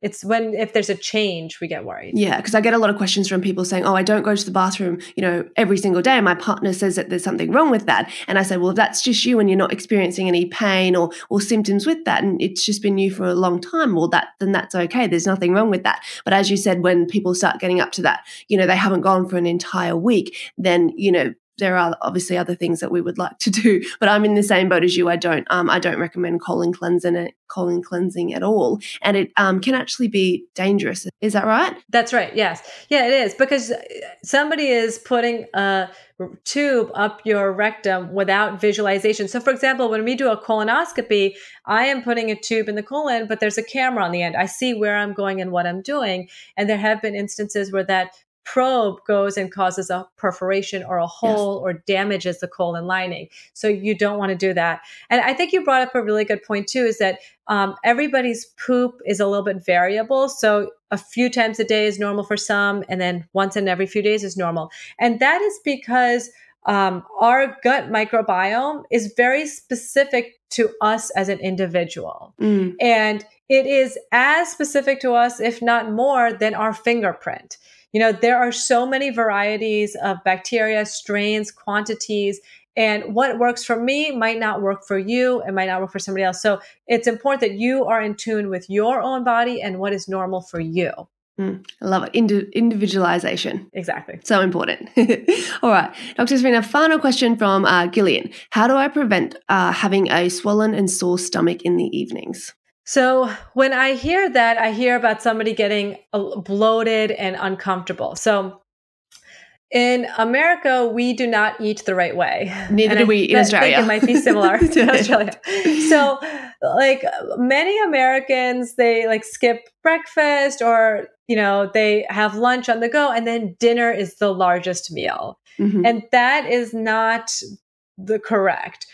It's when if there's a change we get worried. Yeah, because I get a lot of questions from people saying, "Oh, I don't go to the bathroom, you know, every single day." My partner says that there's something wrong with that, and I say, "Well, that's just you, and you're not experiencing any pain or or symptoms with that, and it's just been you for a long time. Well, that then that's okay. There's nothing wrong with that." But as you said, when people start getting up to that, you know, they haven't gone for an entire week, then you know there are obviously other things that we would like to do, but I'm in the same boat as you. I don't, um, I don't recommend colon cleansing, colon cleansing at all, and it um, can actually be dangerous. Is that right? That's right. Yes, yeah, it is because somebody is putting a tube up your rectum without visualization. So, for example, when we do a colonoscopy, I am putting a tube in the colon, but there's a camera on the end. I see where I'm going and what I'm doing, and there have been instances where that probe goes and causes a perforation or a hole yes. or damages the colon lining. So you don't want to do that. And I think you brought up a really good point too is that um, everybody's poop is a little bit variable. So a few times a day is normal for some, and then once in every few days is normal. And that is because um, our gut microbiome is very specific to us as an individual. Mm. And it is as specific to us, if not more, than our fingerprint. You know, there are so many varieties of bacteria, strains, quantities, and what works for me might not work for you and might not work for somebody else. So it's important that you are in tune with your own body and what is normal for you. Mm, I love it. Indi- individualization. Exactly. So important. All right. Dr. Sarina, final question from uh, Gillian. How do I prevent uh, having a swollen and sore stomach in the evenings? So when I hear that, I hear about somebody getting uh, bloated and uncomfortable. So in America, we do not eat the right way. Neither and do we in Australia. it might be similar to Australia. So, like many Americans, they like skip breakfast or you know they have lunch on the go, and then dinner is the largest meal, mm-hmm. and that is not the correct.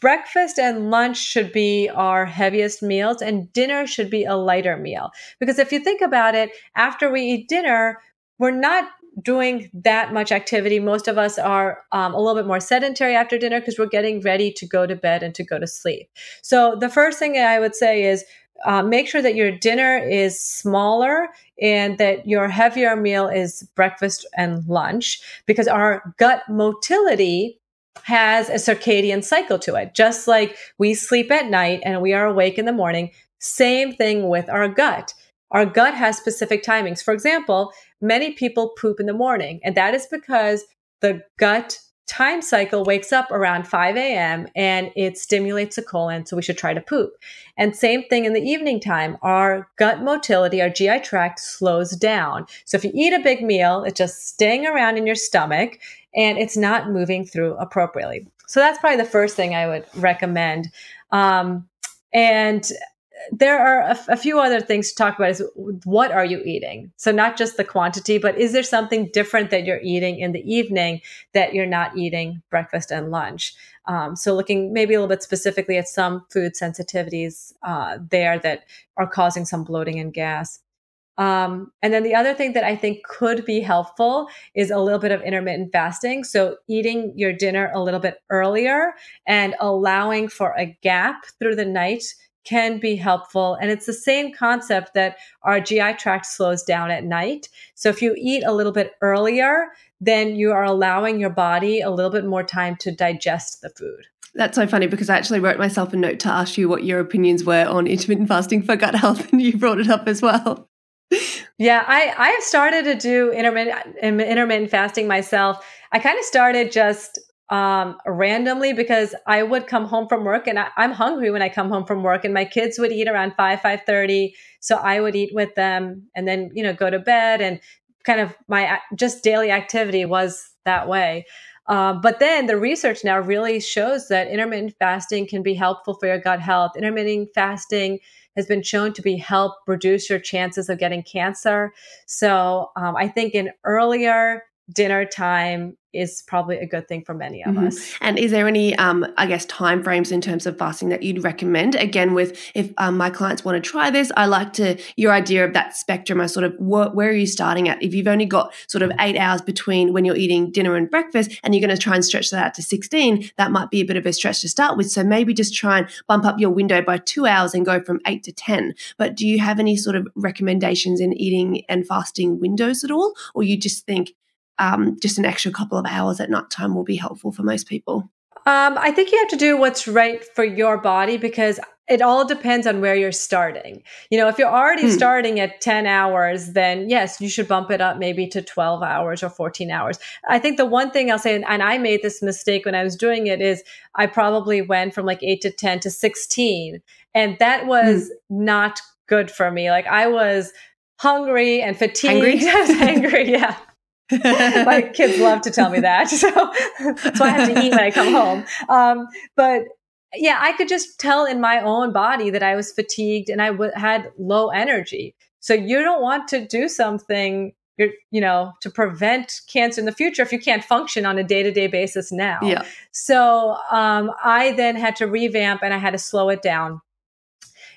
Breakfast and lunch should be our heaviest meals, and dinner should be a lighter meal. Because if you think about it, after we eat dinner, we're not doing that much activity. Most of us are um, a little bit more sedentary after dinner because we're getting ready to go to bed and to go to sleep. So, the first thing I would say is uh, make sure that your dinner is smaller and that your heavier meal is breakfast and lunch because our gut motility has a circadian cycle to it. Just like we sleep at night and we are awake in the morning, same thing with our gut. Our gut has specific timings. For example, many people poop in the morning, and that is because the gut time cycle wakes up around 5 a.m. and it stimulates the colon, so we should try to poop. And same thing in the evening time, our gut motility, our GI tract slows down. So if you eat a big meal, it's just staying around in your stomach and it's not moving through appropriately. So that's probably the first thing I would recommend. Um, and there are a, few other things to talk about is what are you eating so not just the quantity but is there something different that you're eating in the evening that you're not eating breakfast and lunch um, so looking maybe a little bit specifically at some food sensitivities uh, there that are causing some bloating and gas um, and then the other thing that I think could be helpful is a little bit of intermittent fasting. So eating your dinner a little bit earlier and allowing for a gap through the night can be helpful. And it's the same concept that our GI tract slows down at night. So if you eat a little bit earlier, then you are allowing your body a little bit more time to digest the food. That's so funny because I actually wrote myself a note to ask you what your opinions were on intermittent fasting for gut health, and you brought it up as well. Yeah, I I have started to do intermittent intermittent fasting myself. I kind of started just um, randomly because I would come home from work and I, am hungry when I come home from work and my kids would eat around 5, 5.30. So I would eat with them and then, you know, go to bed and kind of my just daily activity was that way. Uh, but then the research now really shows that intermittent fasting can be helpful for your gut health. Intermittent fasting has been shown to be help reduce your chances of getting cancer. So um, I think in earlier dinner time is probably a good thing for many of mm-hmm. us. And is there any, um, I guess, time frames in terms of fasting that you'd recommend? Again, with if um, my clients want to try this, I like to your idea of that spectrum. I sort of wh- where are you starting at? If you've only got sort of eight hours between when you're eating dinner and breakfast, and you're going to try and stretch that out to 16, that might be a bit of a stretch to start with. So maybe just try and bump up your window by two hours and go from eight to 10. But do you have any sort of recommendations in eating and fasting windows at all, or you just think um, just an extra couple of hours at night time will be helpful for most people? Um, I think you have to do what's right for your body because it all depends on where you're starting. You know, if you're already hmm. starting at 10 hours, then yes, you should bump it up maybe to 12 hours or 14 hours. I think the one thing I'll say, and, and I made this mistake when I was doing it, is I probably went from like 8 to 10 to 16. And that was hmm. not good for me. Like I was hungry and fatigued. Angry? I was angry, yeah. my kids love to tell me that. So, so I have to eat when I come home. Um, but yeah, I could just tell in my own body that I was fatigued and I w- had low energy. So you don't want to do something you know, to prevent cancer in the future if you can't function on a day to day basis now. Yeah. So um, I then had to revamp and I had to slow it down.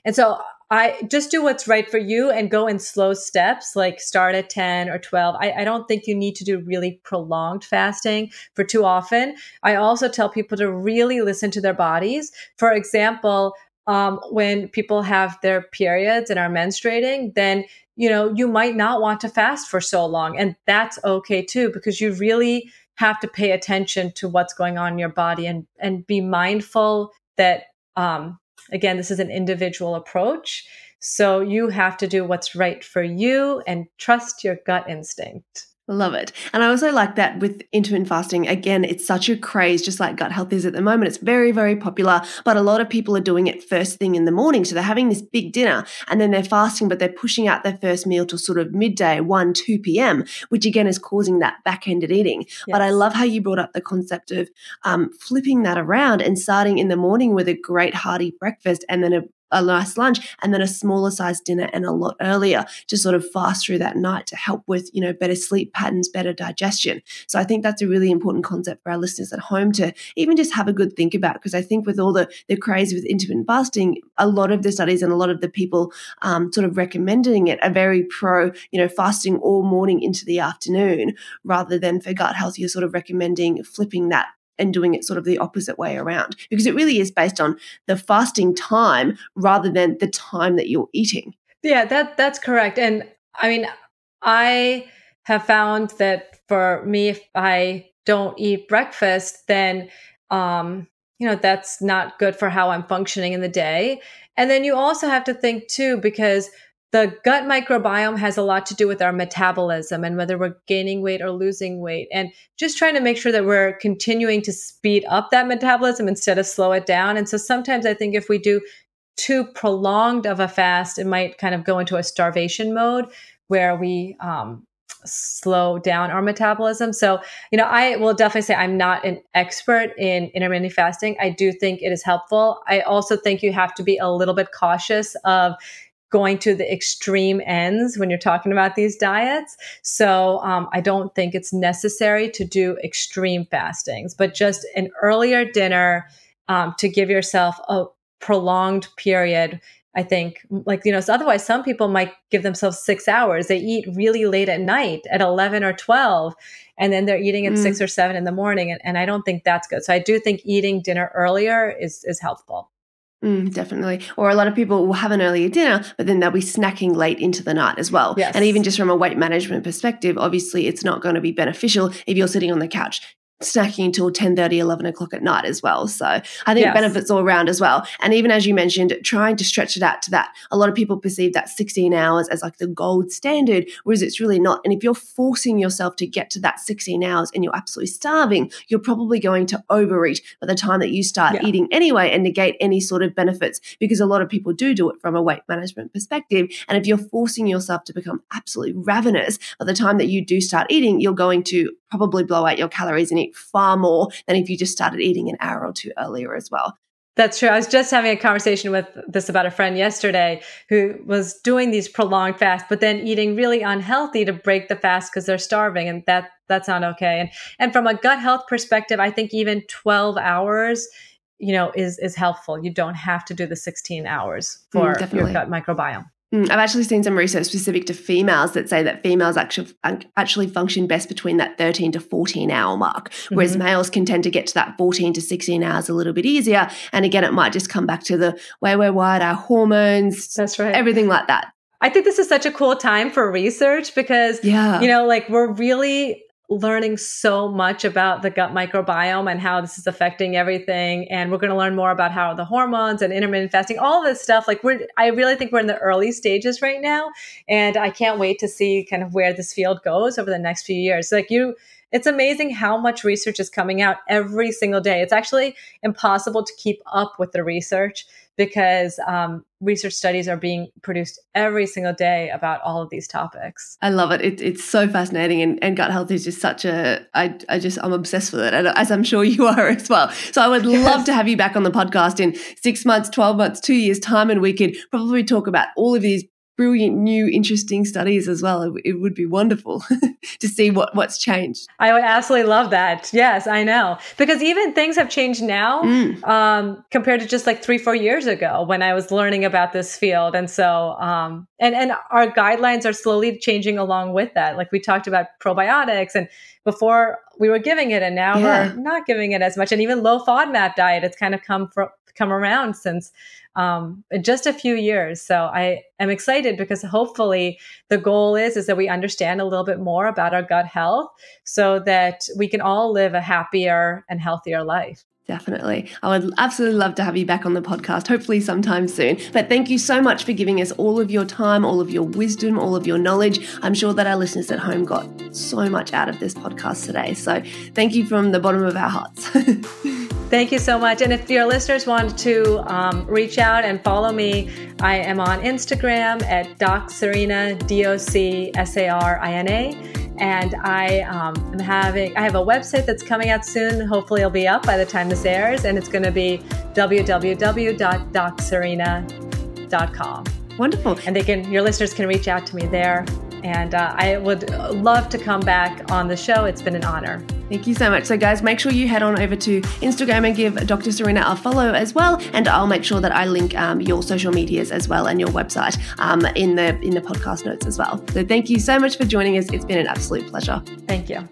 And so I just do what's right for you and go in slow steps, like start at 10 or 12. I, I, don't think you need to do really prolonged fasting for too often. I also tell people to really listen to their bodies. For example, um, when people have their periods and are menstruating, then you know you might not want to fast for so long, and that's okay too because you really have to pay attention to what's going on in your body and and be mindful that um, Again, this is an individual approach. So you have to do what's right for you and trust your gut instinct. Love it. And I also like that with intermittent fasting. Again, it's such a craze, just like gut health is at the moment. It's very, very popular, but a lot of people are doing it first thing in the morning. So they're having this big dinner and then they're fasting, but they're pushing out their first meal till sort of midday, 1, 2 p.m., which again is causing that back ended eating. Yes. But I love how you brought up the concept of um, flipping that around and starting in the morning with a great hearty breakfast and then a a nice lunch and then a smaller size dinner and a lot earlier to sort of fast through that night to help with you know better sleep patterns better digestion. So i think that's a really important concept for our listeners at home to even just have a good think about because i think with all the the craze with intermittent fasting a lot of the studies and a lot of the people um, sort of recommending it are very pro you know fasting all morning into the afternoon rather than for gut health you're sort of recommending flipping that and doing it sort of the opposite way around because it really is based on the fasting time rather than the time that you're eating. Yeah, that that's correct. And I mean, I have found that for me if I don't eat breakfast, then um you know, that's not good for how I'm functioning in the day. And then you also have to think too because the gut microbiome has a lot to do with our metabolism and whether we're gaining weight or losing weight and just trying to make sure that we're continuing to speed up that metabolism instead of slow it down and so sometimes i think if we do too prolonged of a fast it might kind of go into a starvation mode where we um, slow down our metabolism. So you know i will definitely say i'm not an expert in intermittent fasting. I do think it is helpful. I also think you have to be a little bit cautious of going to the extreme ends when you're talking about these diets. So um, I don't think it's necessary to do extreme fastings, but just an earlier dinner um, to give yourself a prolonged period. I think, like, you know, so otherwise, some people might give themselves six hours. They eat really late at night at 11 or 12, and then they're eating at mm. six or seven in the morning. And, and I don't think that's good. So I do think eating dinner earlier is, is helpful. Mm, definitely. Or a lot of people will have an earlier dinner, but then they'll be snacking late into the night as well. Yes. And even just from a weight management perspective, obviously it's not going to be beneficial if you're sitting on the couch snacking until 10 30 11 o'clock at night as well so i think yes. benefits all around as well and even as you mentioned trying to stretch it out to that a lot of people perceive that 16 hours as like the gold standard whereas it's really not and if you're forcing yourself to get to that 16 hours and you're absolutely starving you're probably going to overeat by the time that you start yeah. eating anyway and negate any sort of benefits because a lot of people do do it from a weight management perspective and if you're forcing yourself to become absolutely ravenous by the time that you do start eating you're going to probably blow out your calories and eat far more than if you just started eating an hour or two earlier as well. That's true. I was just having a conversation with this about a friend yesterday who was doing these prolonged fasts, but then eating really unhealthy to break the fast because they're starving, and that that's not okay. And and from a gut health perspective, I think even twelve hours, you know, is is helpful. You don't have to do the sixteen hours mm, for mm, your gut microbiome. Mm, I've actually seen some research specific to females that say that females actually actually function best between that 13 to 14 hour mark, whereas mm-hmm. males can tend to get to that 14 to 16 hours a little bit easier. And again, it might just come back to the way we're wired, our hormones, that's right, everything like that. I think this is such a cool time for research because, yeah. you know, like we're really learning so much about the gut microbiome and how this is affecting everything. And we're going to learn more about how the hormones and intermittent fasting all this stuff like we're i really think we're in the early stages right now. And i can't wait to see kind of where this field goes over the next few years. Like you it's amazing how much research is coming out every single day. It's actually impossible to keep up with the research because um, research studies are being produced every single day about all of these topics. I love it. it it's so fascinating, and, and, gut health is just such a. I I just I'm obsessed with it, and as I'm sure you are as well. So I would yes. love to have you back on the podcast in six months, twelve months, two years time, and we could probably talk about all of these brilliant new interesting studies as well. It, would be wonderful to see what what's changed. I would absolutely love that. Yes i know. Because even things have changed now mm. um, compared to just like three four years ago when i was learning about this field. And so um, and and our guidelines are slowly changing along with that. Like we talked about probiotics and before we were giving it and now yeah. we're not giving it as much. And even low fodmap diet it's kind of come from come around since um, in just a few years. So I am excited because hopefully the goal is is that we understand a little bit more about our gut health so that we can all live a happier and healthier life. Definitely. I would absolutely love to have you back on the podcast, hopefully sometime soon. But thank you so much for giving us all of your time, all of your wisdom, all of your knowledge. I'm sure that our listeners at home got so much out of this podcast today. So thank you from the bottom of our hearts. Thank you so much. And if your listeners want to um, reach out and follow me, I am on Instagram at Doc Sarina, D O C S A R I N A. And I um, am having, I have a website that's coming out soon. Hopefully, it'll be up by the time this airs. And it's going to be www.docsarina.com. Wonderful. And they can, your listeners can reach out to me there. And uh, I would love to come back on the show. It's been an honor. Thank you so much. So, guys, make sure you head on over to Instagram and give Dr. Sarina a follow as well. And I'll make sure that I link um, your social medias as well and your website um, in the in the podcast notes as well. So, thank you so much for joining us. It's been an absolute pleasure. Thank you.